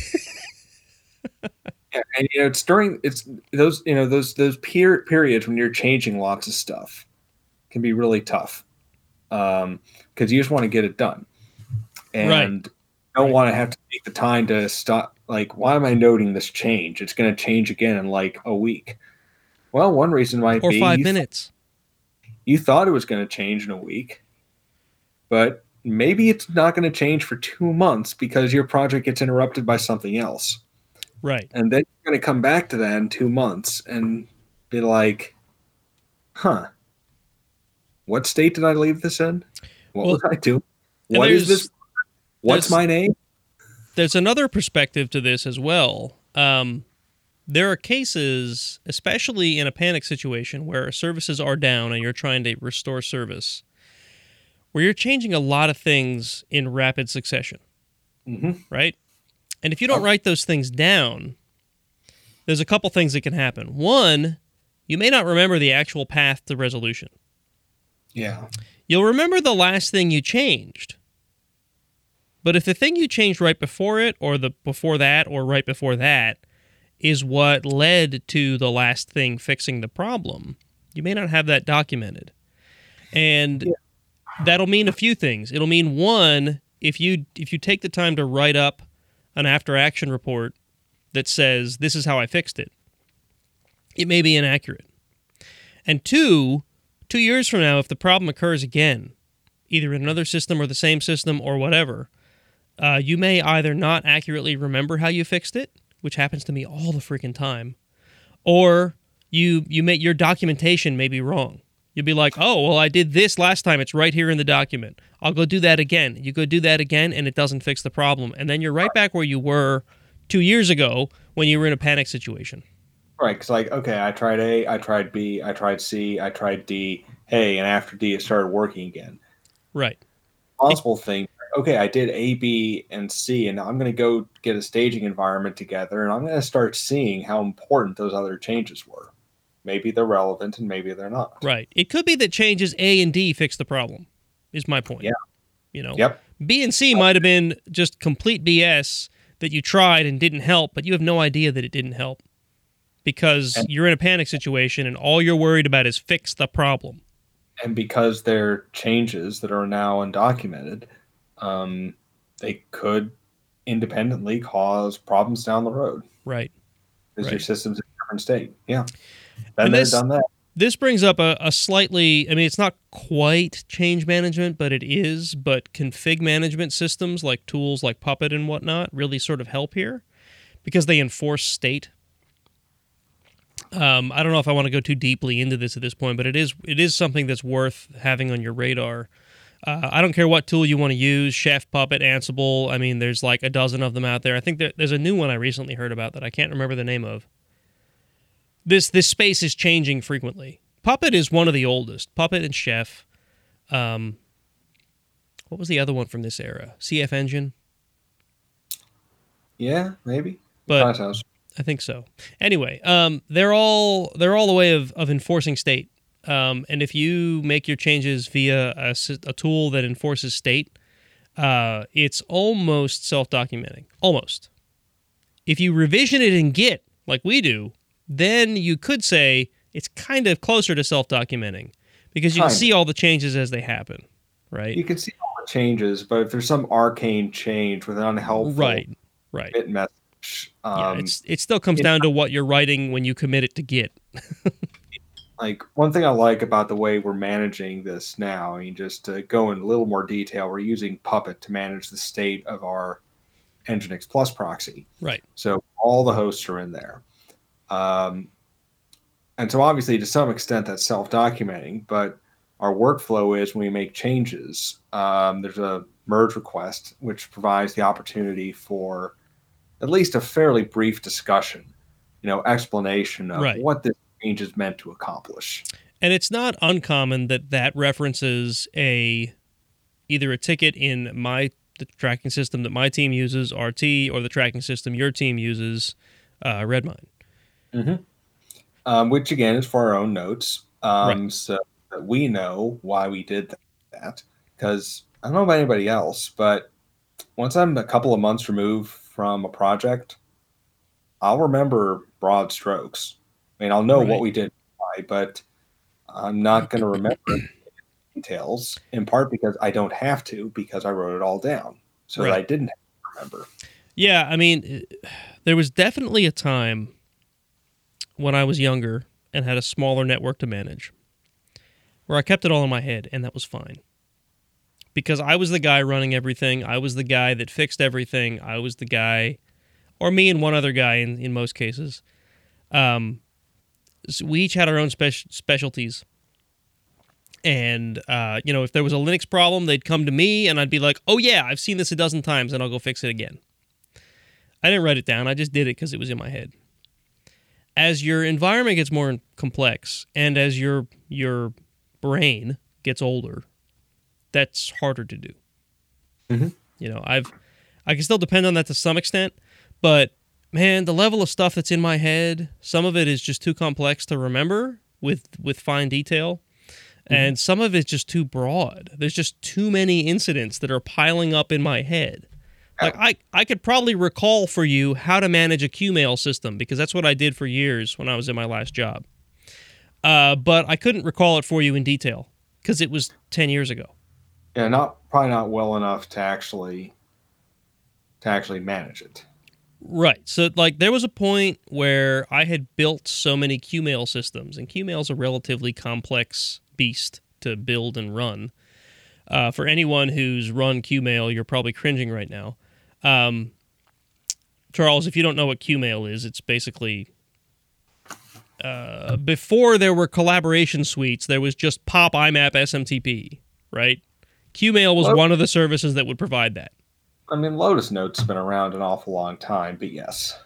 and you know, it's during it's those you know those those peer periods when you're changing lots of stuff can be really tough because um, you just want to get it done, and right. don't right. want to have to take the time to stop. Like, why am I noting this change? It's going to change again in like a week. Well, one reason might or be five minutes. Th- you thought it was going to change in a week but maybe it's not going to change for two months because your project gets interrupted by something else. Right. And then you're going to come back to that in two months and be like, huh, what state did I leave this in? What well, was I doing? What is this? What's my name? There's another perspective to this as well. Um, there are cases, especially in a panic situation, where services are down and you're trying to restore service where you're changing a lot of things in rapid succession, mm-hmm. right? And if you don't oh. write those things down, there's a couple things that can happen. One, you may not remember the actual path to resolution. Yeah. You'll remember the last thing you changed. But if the thing you changed right before it, or the before that, or right before that, is what led to the last thing fixing the problem, you may not have that documented. And yeah that'll mean a few things. It'll mean one, if you if you take the time to write up an after action report that says this is how I fixed it, it may be inaccurate. And two, two years from now, if the problem occurs again, either in another system or the same system or whatever, uh, you may either not accurately remember how you fixed it, which happens to me all the freaking time, or you you may your documentation may be wrong. You'll be like, oh, well, I did this last time. It's right here in the document. I'll go do that again. You go do that again, and it doesn't fix the problem. And then you're right back where you were two years ago when you were in a panic situation. Right. Because, like, okay, I tried A, I tried B, I tried C, I tried D. Hey, and after D, it started working again. Right. Possible thing. Okay, I did A, B, and C, and I'm going to go get a staging environment together, and I'm going to start seeing how important those other changes were maybe they're relevant and maybe they're not. Right. It could be that changes A and D fix the problem. Is my point. Yeah. You know. Yep. B and C might have been just complete BS that you tried and didn't help, but you have no idea that it didn't help because and, you're in a panic situation and all you're worried about is fix the problem. And because they're changes that are now undocumented, um, they could independently cause problems down the road. Right. Because right. your system's in a different state. Yeah. Been there, this, done that. This brings up a, a slightly, I mean, it's not quite change management, but it is. But config management systems like tools like Puppet and whatnot really sort of help here because they enforce state. Um, I don't know if I want to go too deeply into this at this point, but it is it is something that's worth having on your radar. Uh, I don't care what tool you want to use, Chef, Puppet, Ansible. I mean, there's like a dozen of them out there. I think there, there's a new one I recently heard about that I can't remember the name of this this space is changing frequently. Puppet is one of the oldest. Puppet and Chef. Um, what was the other one from this era? CF Engine. Yeah, maybe. But I think so. Anyway, um, they're all they're all a way of, of enforcing state. Um, and if you make your changes via a, a tool that enforces state, uh, it's almost self documenting. Almost. If you revision it in Git, like we do, then you could say it's kind of closer to self documenting because you can see all the changes as they happen, right? You can see all the changes, but if there's some arcane change with an unhelpful right, right. Git message, um, yeah, it's, it still comes down to what you're writing when you commit it to Git. like one thing I like about the way we're managing this now, I mean, just to go in a little more detail, we're using Puppet to manage the state of our Nginx Plus proxy. Right. So all the hosts are in there. Um, and so obviously to some extent that's self-documenting, but our workflow is when we make changes, um, there's a merge request which provides the opportunity for at least a fairly brief discussion, you know, explanation of right. what this change is meant to accomplish. And it's not uncommon that that references a either a ticket in my the tracking system that my team uses, RT, or the tracking system your team uses, uh, Redmine. Mm-hmm. Um, which again is for our own notes, um, right. so that we know why we did that. Because I don't know about anybody else, but once I'm a couple of months removed from a project, I'll remember broad strokes. I mean, I'll know right. what we did, but I'm not going to remember details. In part because I don't have to, because I wrote it all down, so right. that I didn't remember. Yeah, I mean, there was definitely a time when I was younger and had a smaller network to manage where I kept it all in my head, and that was fine. Because I was the guy running everything. I was the guy that fixed everything. I was the guy, or me and one other guy in, in most cases. Um, so we each had our own spe- specialties. And, uh, you know, if there was a Linux problem, they'd come to me and I'd be like, oh, yeah, I've seen this a dozen times and I'll go fix it again. I didn't write it down. I just did it because it was in my head. As your environment gets more complex and as your your brain gets older, that's harder to do. Mm-hmm. You know, I've I can still depend on that to some extent, but man, the level of stuff that's in my head, some of it is just too complex to remember with with fine detail. Mm-hmm. And some of it's just too broad. There's just too many incidents that are piling up in my head. Like I, I could probably recall for you how to manage a Qmail system because that's what I did for years when I was in my last job. Uh, but I couldn't recall it for you in detail because it was ten years ago. Yeah, not probably not well enough to actually to actually manage it. Right. So, like, there was a point where I had built so many Qmail systems, and Qmail is a relatively complex beast to build and run. Uh, for anyone who's run Qmail, you're probably cringing right now. Um, Charles, if you don't know what Qmail is, it's basically uh, before there were collaboration suites, there was just Pop IMAP SMTP, right? Qmail was one of the services that would provide that. I mean, Lotus Notes has been around an awful long time, but yes.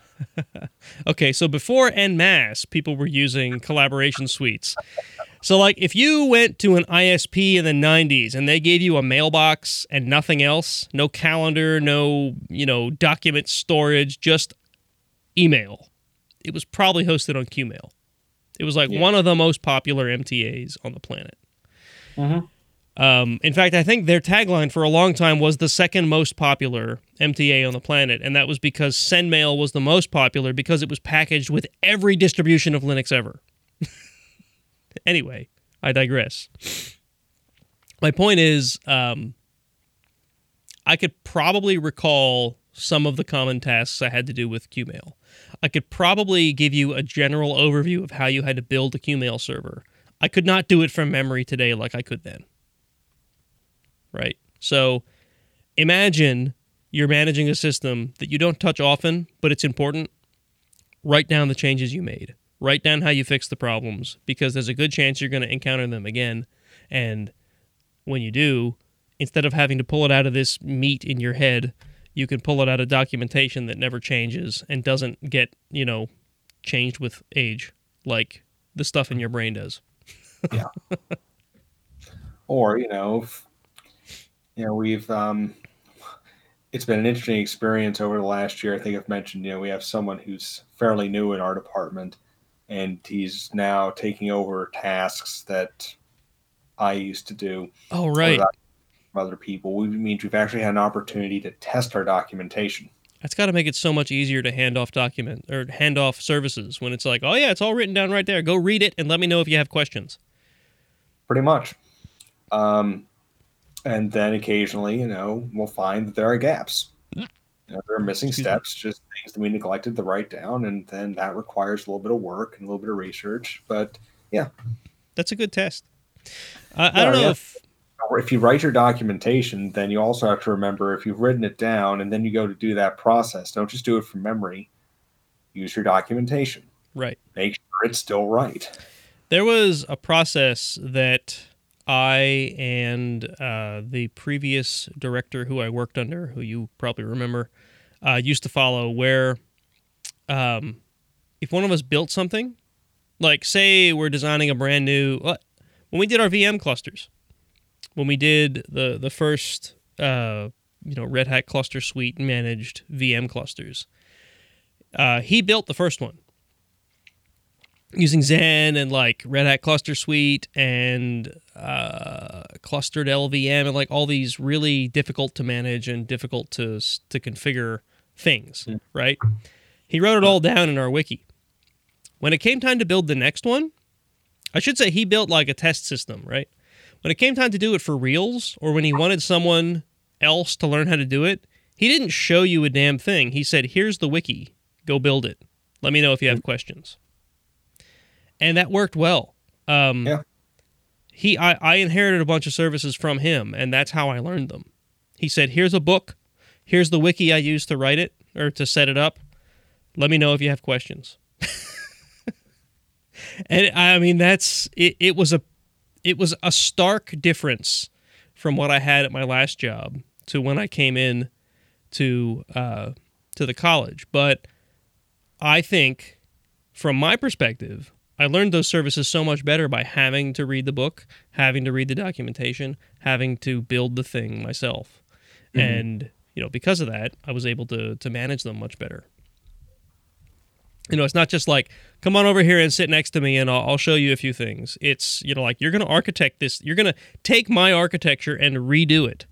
okay, so before en masse, people were using collaboration suites. So, like, if you went to an ISP in the 90s and they gave you a mailbox and nothing else, no calendar, no, you know, document storage, just email, it was probably hosted on Qmail. It was like yeah. one of the most popular MTAs on the planet. Mm-hmm. Um, in fact, I think their tagline for a long time was the second most popular MTA on the planet, and that was because SendMail was the most popular because it was packaged with every distribution of Linux ever. anyway, I digress. My point is, um, I could probably recall some of the common tasks I had to do with Qmail. I could probably give you a general overview of how you had to build a Qmail server. I could not do it from memory today like I could then right? So imagine you're managing a system that you don't touch often, but it's important. Write down the changes you made. Write down how you fix the problems because there's a good chance you're going to encounter them again. And when you do, instead of having to pull it out of this meat in your head, you can pull it out of documentation that never changes and doesn't get, you know, changed with age like the stuff in your brain does. yeah. Or, you know, you know we've um, it's been an interesting experience over the last year. I think I've mentioned, you know, we have someone who's fairly new in our department, and he's now taking over tasks that I used to do. Oh, right. Other people, we means we've actually had an opportunity to test our documentation. That's got to make it so much easier to hand off document or hand off services when it's like, oh yeah, it's all written down right there. Go read it and let me know if you have questions. Pretty much. Um, and then occasionally, you know, we'll find that there are gaps. You know, there are missing Excuse steps, me. just things that we neglected to write down, and then that requires a little bit of work and a little bit of research. But yeah, that's a good test. Uh, I don't know yeah. if if you write your documentation, then you also have to remember if you've written it down and then you go to do that process, don't just do it from memory. Use your documentation. Right. Make sure it's still right. There was a process that I and uh, the previous director who I worked under, who you probably remember, uh, used to follow, where um, if one of us built something, like say we're designing a brand new, when we did our VM clusters, when we did the the first uh, you know Red Hat cluster suite managed VM clusters, uh, he built the first one using Xen and like Red Hat Cluster Suite and uh, clustered LVM and like all these really difficult to manage and difficult to to configure things, yeah. right? He wrote it all down in our wiki. When it came time to build the next one, I should say he built like a test system, right? When it came time to do it for reals or when he wanted someone else to learn how to do it, he didn't show you a damn thing. He said, "Here's the wiki. Go build it. Let me know if you have questions." And that worked well. Um, yeah. He, I, I inherited a bunch of services from him, and that's how I learned them. He said, "Here's a book. Here's the wiki I used to write it or to set it up. Let me know if you have questions." and I mean, that's it. It was a, it was a stark difference from what I had at my last job to when I came in to uh, to the college. But I think, from my perspective, I learned those services so much better by having to read the book, having to read the documentation, having to build the thing myself. Mm-hmm. And, you know, because of that, I was able to to manage them much better. You know, it's not just like, come on over here and sit next to me and I'll, I'll show you a few things. It's, you know, like you're going to architect this, you're going to take my architecture and redo it.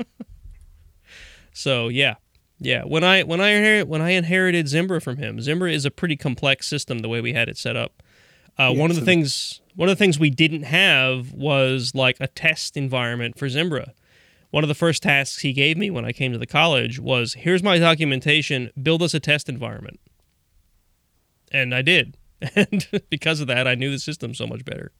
so, yeah, yeah, when I when I inherit, when I inherited Zimbra from him, Zimbra is a pretty complex system the way we had it set up. Uh, yeah, one of the things one of the things we didn't have was like a test environment for Zimbra. One of the first tasks he gave me when I came to the college was, "Here's my documentation. Build us a test environment." And I did, and because of that, I knew the system so much better.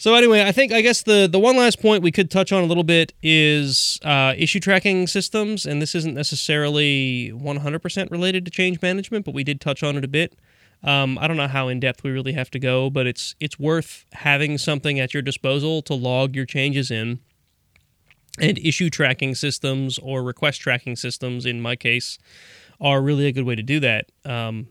So anyway, I think I guess the the one last point we could touch on a little bit is uh, issue tracking systems, and this isn't necessarily 100% related to change management, but we did touch on it a bit. Um, I don't know how in depth we really have to go, but it's it's worth having something at your disposal to log your changes in. And issue tracking systems or request tracking systems, in my case, are really a good way to do that. Um,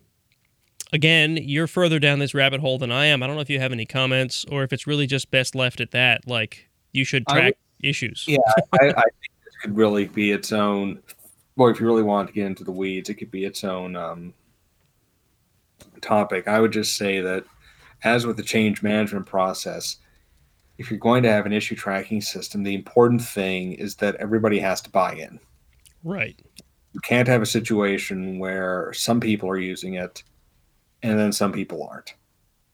again, you're further down this rabbit hole than I am. I don't know if you have any comments or if it's really just best left at that. Like you should track issues. Yeah, I, I, think this could really be its own. Well, if you really want to get into the weeds, it could be its own um, topic. I would just say that, as with the change management process, if you're going to have an issue tracking system, the important thing is that everybody has to buy in. Right. You can't have a situation where some people are using it and then some people aren't.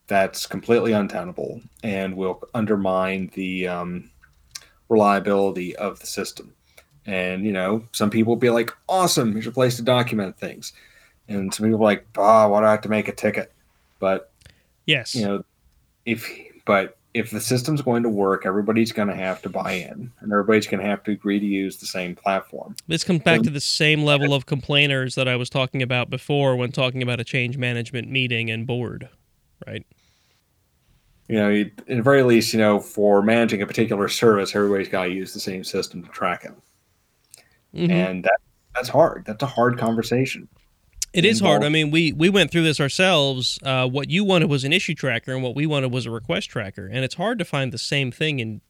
That's completely untenable and will undermine the um, reliability of the system. And you know, some people will be like, "Awesome, here's a place to document things," and some people are like, "Ah, oh, why do I have to make a ticket?" But yes, you know, if but if the system's going to work, everybody's going to have to buy in, and everybody's going to have to agree to use the same platform. This comes back to the same level of complainers that I was talking about before when talking about a change management meeting and board, right? You know, at the very least, you know, for managing a particular service, everybody's got to use the same system to track it, mm-hmm. and that that's hard. That's a hard conversation. It is hard. I mean, we we went through this ourselves. Uh, what you wanted was an issue tracker, and what we wanted was a request tracker. And it's hard to find the same thing in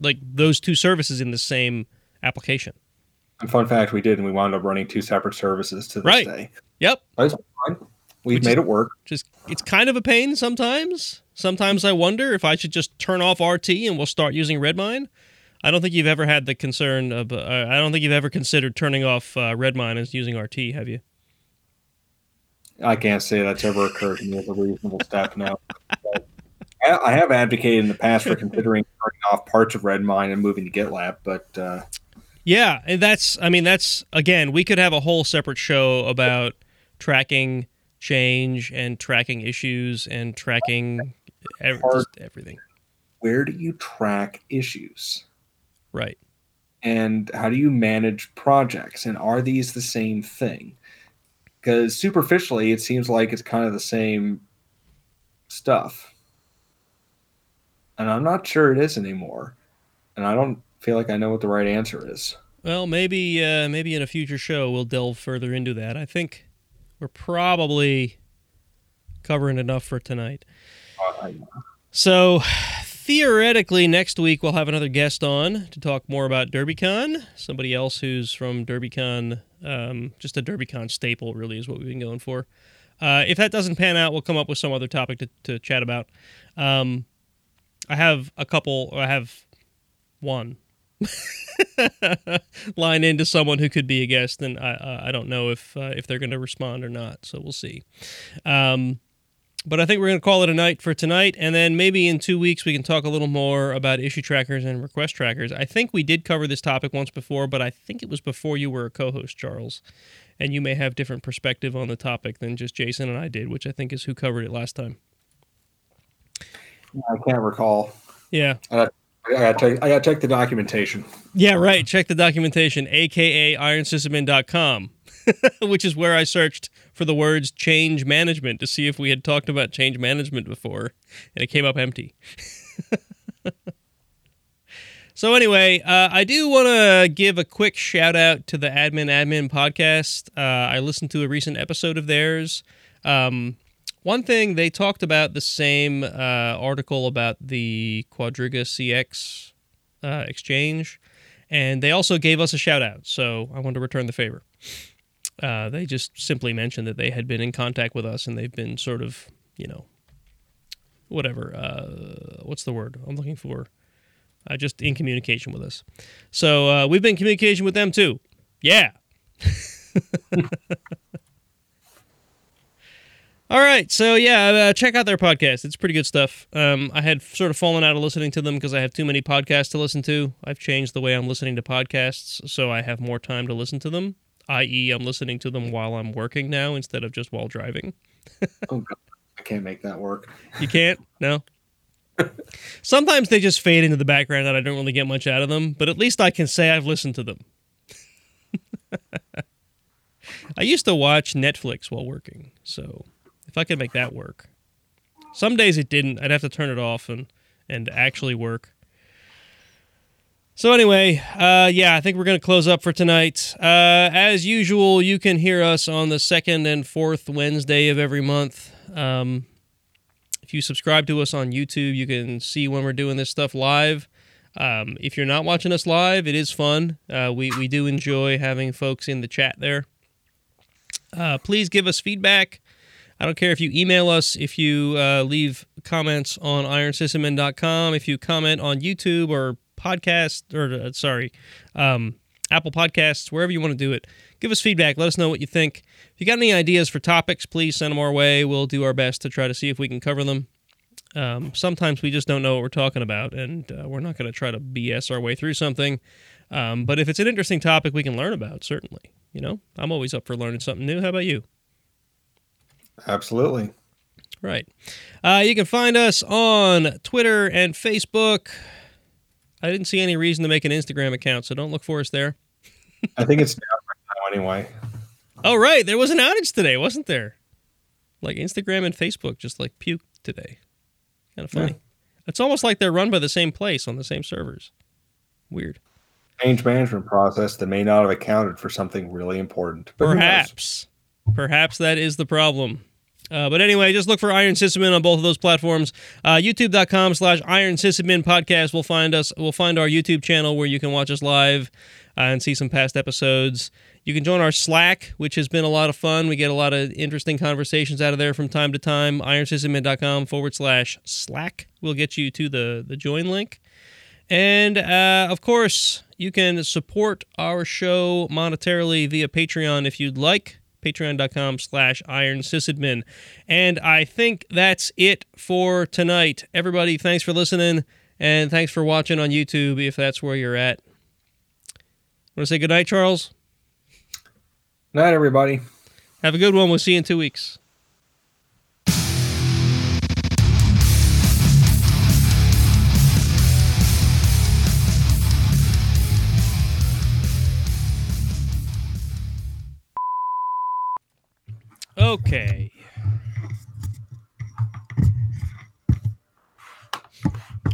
like those two services in the same application. And fun fact, we did, and we wound up running two separate services to this Right. day. Yep. We've Which made it work. Just it's kind of a pain sometimes. Sometimes I wonder if I should just turn off RT and we'll start using Redmine. I don't think you've ever had the concern of. Uh, I don't think you've ever considered turning off uh, Redmine and using RT, have you? I can't say that's ever occurred to me as a reasonable step. No. But I I have advocated in the past for considering turning off parts of Redmine and moving to GitLab, but uh, Yeah, and that's. I mean, that's again. We could have a whole separate show about tracking change and tracking issues and tracking ev- everything. where do you track issues? Right. and how do you manage projects and are these the same thing because superficially it seems like it's kind of the same stuff and i'm not sure it is anymore and i don't feel like i know what the right answer is Well, maybe uh, maybe in a future show we'll delve further into that. I think we're probably covering enough for tonight. Uh, So theoretically, next week we'll have another guest on to talk more about DerbyCon. Somebody else who's from DerbyCon, um, just a DerbyCon staple, really is what we've been going for. Uh, if that doesn't pan out, we'll come up with some other topic to, to chat about. Um, I have a couple. I have one line into someone who could be a guest, and I I don't know if uh, if they're going to respond or not. So we'll see. Um, but I think we're going to call it a night for tonight, and then maybe in two weeks we can talk a little more about issue trackers and request trackers. I think we did cover this topic once before, but I think it was before you were a co-host, Charles, and you may have different perspective on the topic than just Jason and I did, which I think is who covered it last time. i can't recall Yeah, i gotta check i gotta check the documentation yeah, right. Check the documentation, aka IronSysadmin.com, which is where I searched for the words change management to see if we had talked about change management before, and it came up empty. so, anyway, uh, I do want to give a quick shout out to the Admin Admin podcast. Uh, I listened to a recent episode of theirs. Um, one thing they talked about the same uh, article about the Quadriga CX uh, exchange, and they also gave us a shout out. So I want to return the favor. Uh, they just simply mentioned that they had been in contact with us and they've been sort of, you know, whatever. Uh, what's the word I'm looking for? Uh, just in communication with us. So uh, we've been in communication with them too. Yeah. All right, so yeah, uh, check out their podcast. It's pretty good stuff. Um, I had sort of fallen out of listening to them because I have too many podcasts to listen to. I've changed the way I'm listening to podcasts, so I have more time to listen to them. I.e., I'm listening to them while I'm working now instead of just while driving. oh god i can't make that work You can't? No. Sometimes they just fade into the background and I don't really get much out of them, but at least I can say I've listened to them. I used to watch Netflix while working, so if I could make that work. Some days it didn't. I'd have to turn it off and and actually work. So anyway, uh, yeah, I think we're gonna close up for tonight. Uh, as usual, you can hear us on the second and fourth Wednesday of every month. Um, if you subscribe to us on YouTube, you can see when we're doing this stuff live. Um, if you're not watching us live, it is fun. Uh, we we do enjoy having folks in the chat there. Uh, please give us feedback. I don't care if you email us, if you uh, leave comments on ironsysadmin.com, if you comment on YouTube or podcast, or uh, sorry, um, Apple Podcasts, wherever you want to do it. Give us feedback. Let us know what you think. If you got any ideas for topics, please send them our way. We'll do our best to try to see if we can cover them. Um, sometimes we just don't know what we're talking about, and uh, we're not going to try to BS our way through something. Um, but if it's an interesting topic we can learn about, certainly. You know, I'm always up for learning something new. How about you? absolutely Right. Uh, you can find us on Twitter and Facebook. I didn't see any reason to make an Instagram account, so don't look for us there. i think it's down right now anyway Oh, right. There was an outage today, wasn't there? Like Instagram and Facebook just like puked today. Kind of funny. Yeah. It's almost like they're run by the same place on the same servers. Weird. change management process that may not have accounted for something really important but who knows? Perhaps. Perhaps that is the problem. Uh, but anyway, just look for Iron Sysadmin on both of those platforms. Uh, YouTube.com slash Iron Sysadmin podcast will find us. We'll find our YouTube channel where you can watch us live uh, and see some past episodes. You can join our Slack, which has been a lot of fun. We get a lot of interesting conversations out of there from time to time. IronSysadmin.com forward slash Slack will get you to the, the join link. And uh, of course, you can support our show monetarily via Patreon if you'd like. Patreon.com slash Iron Sysadmin. And I think that's it for tonight. Everybody, thanks for listening and thanks for watching on YouTube if that's where you're at. Want to say good night, Charles? Night, everybody. Have a good one. We'll see you in two weeks. Okay.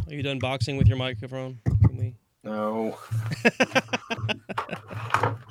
Are you done boxing with your microphone? Can we? No.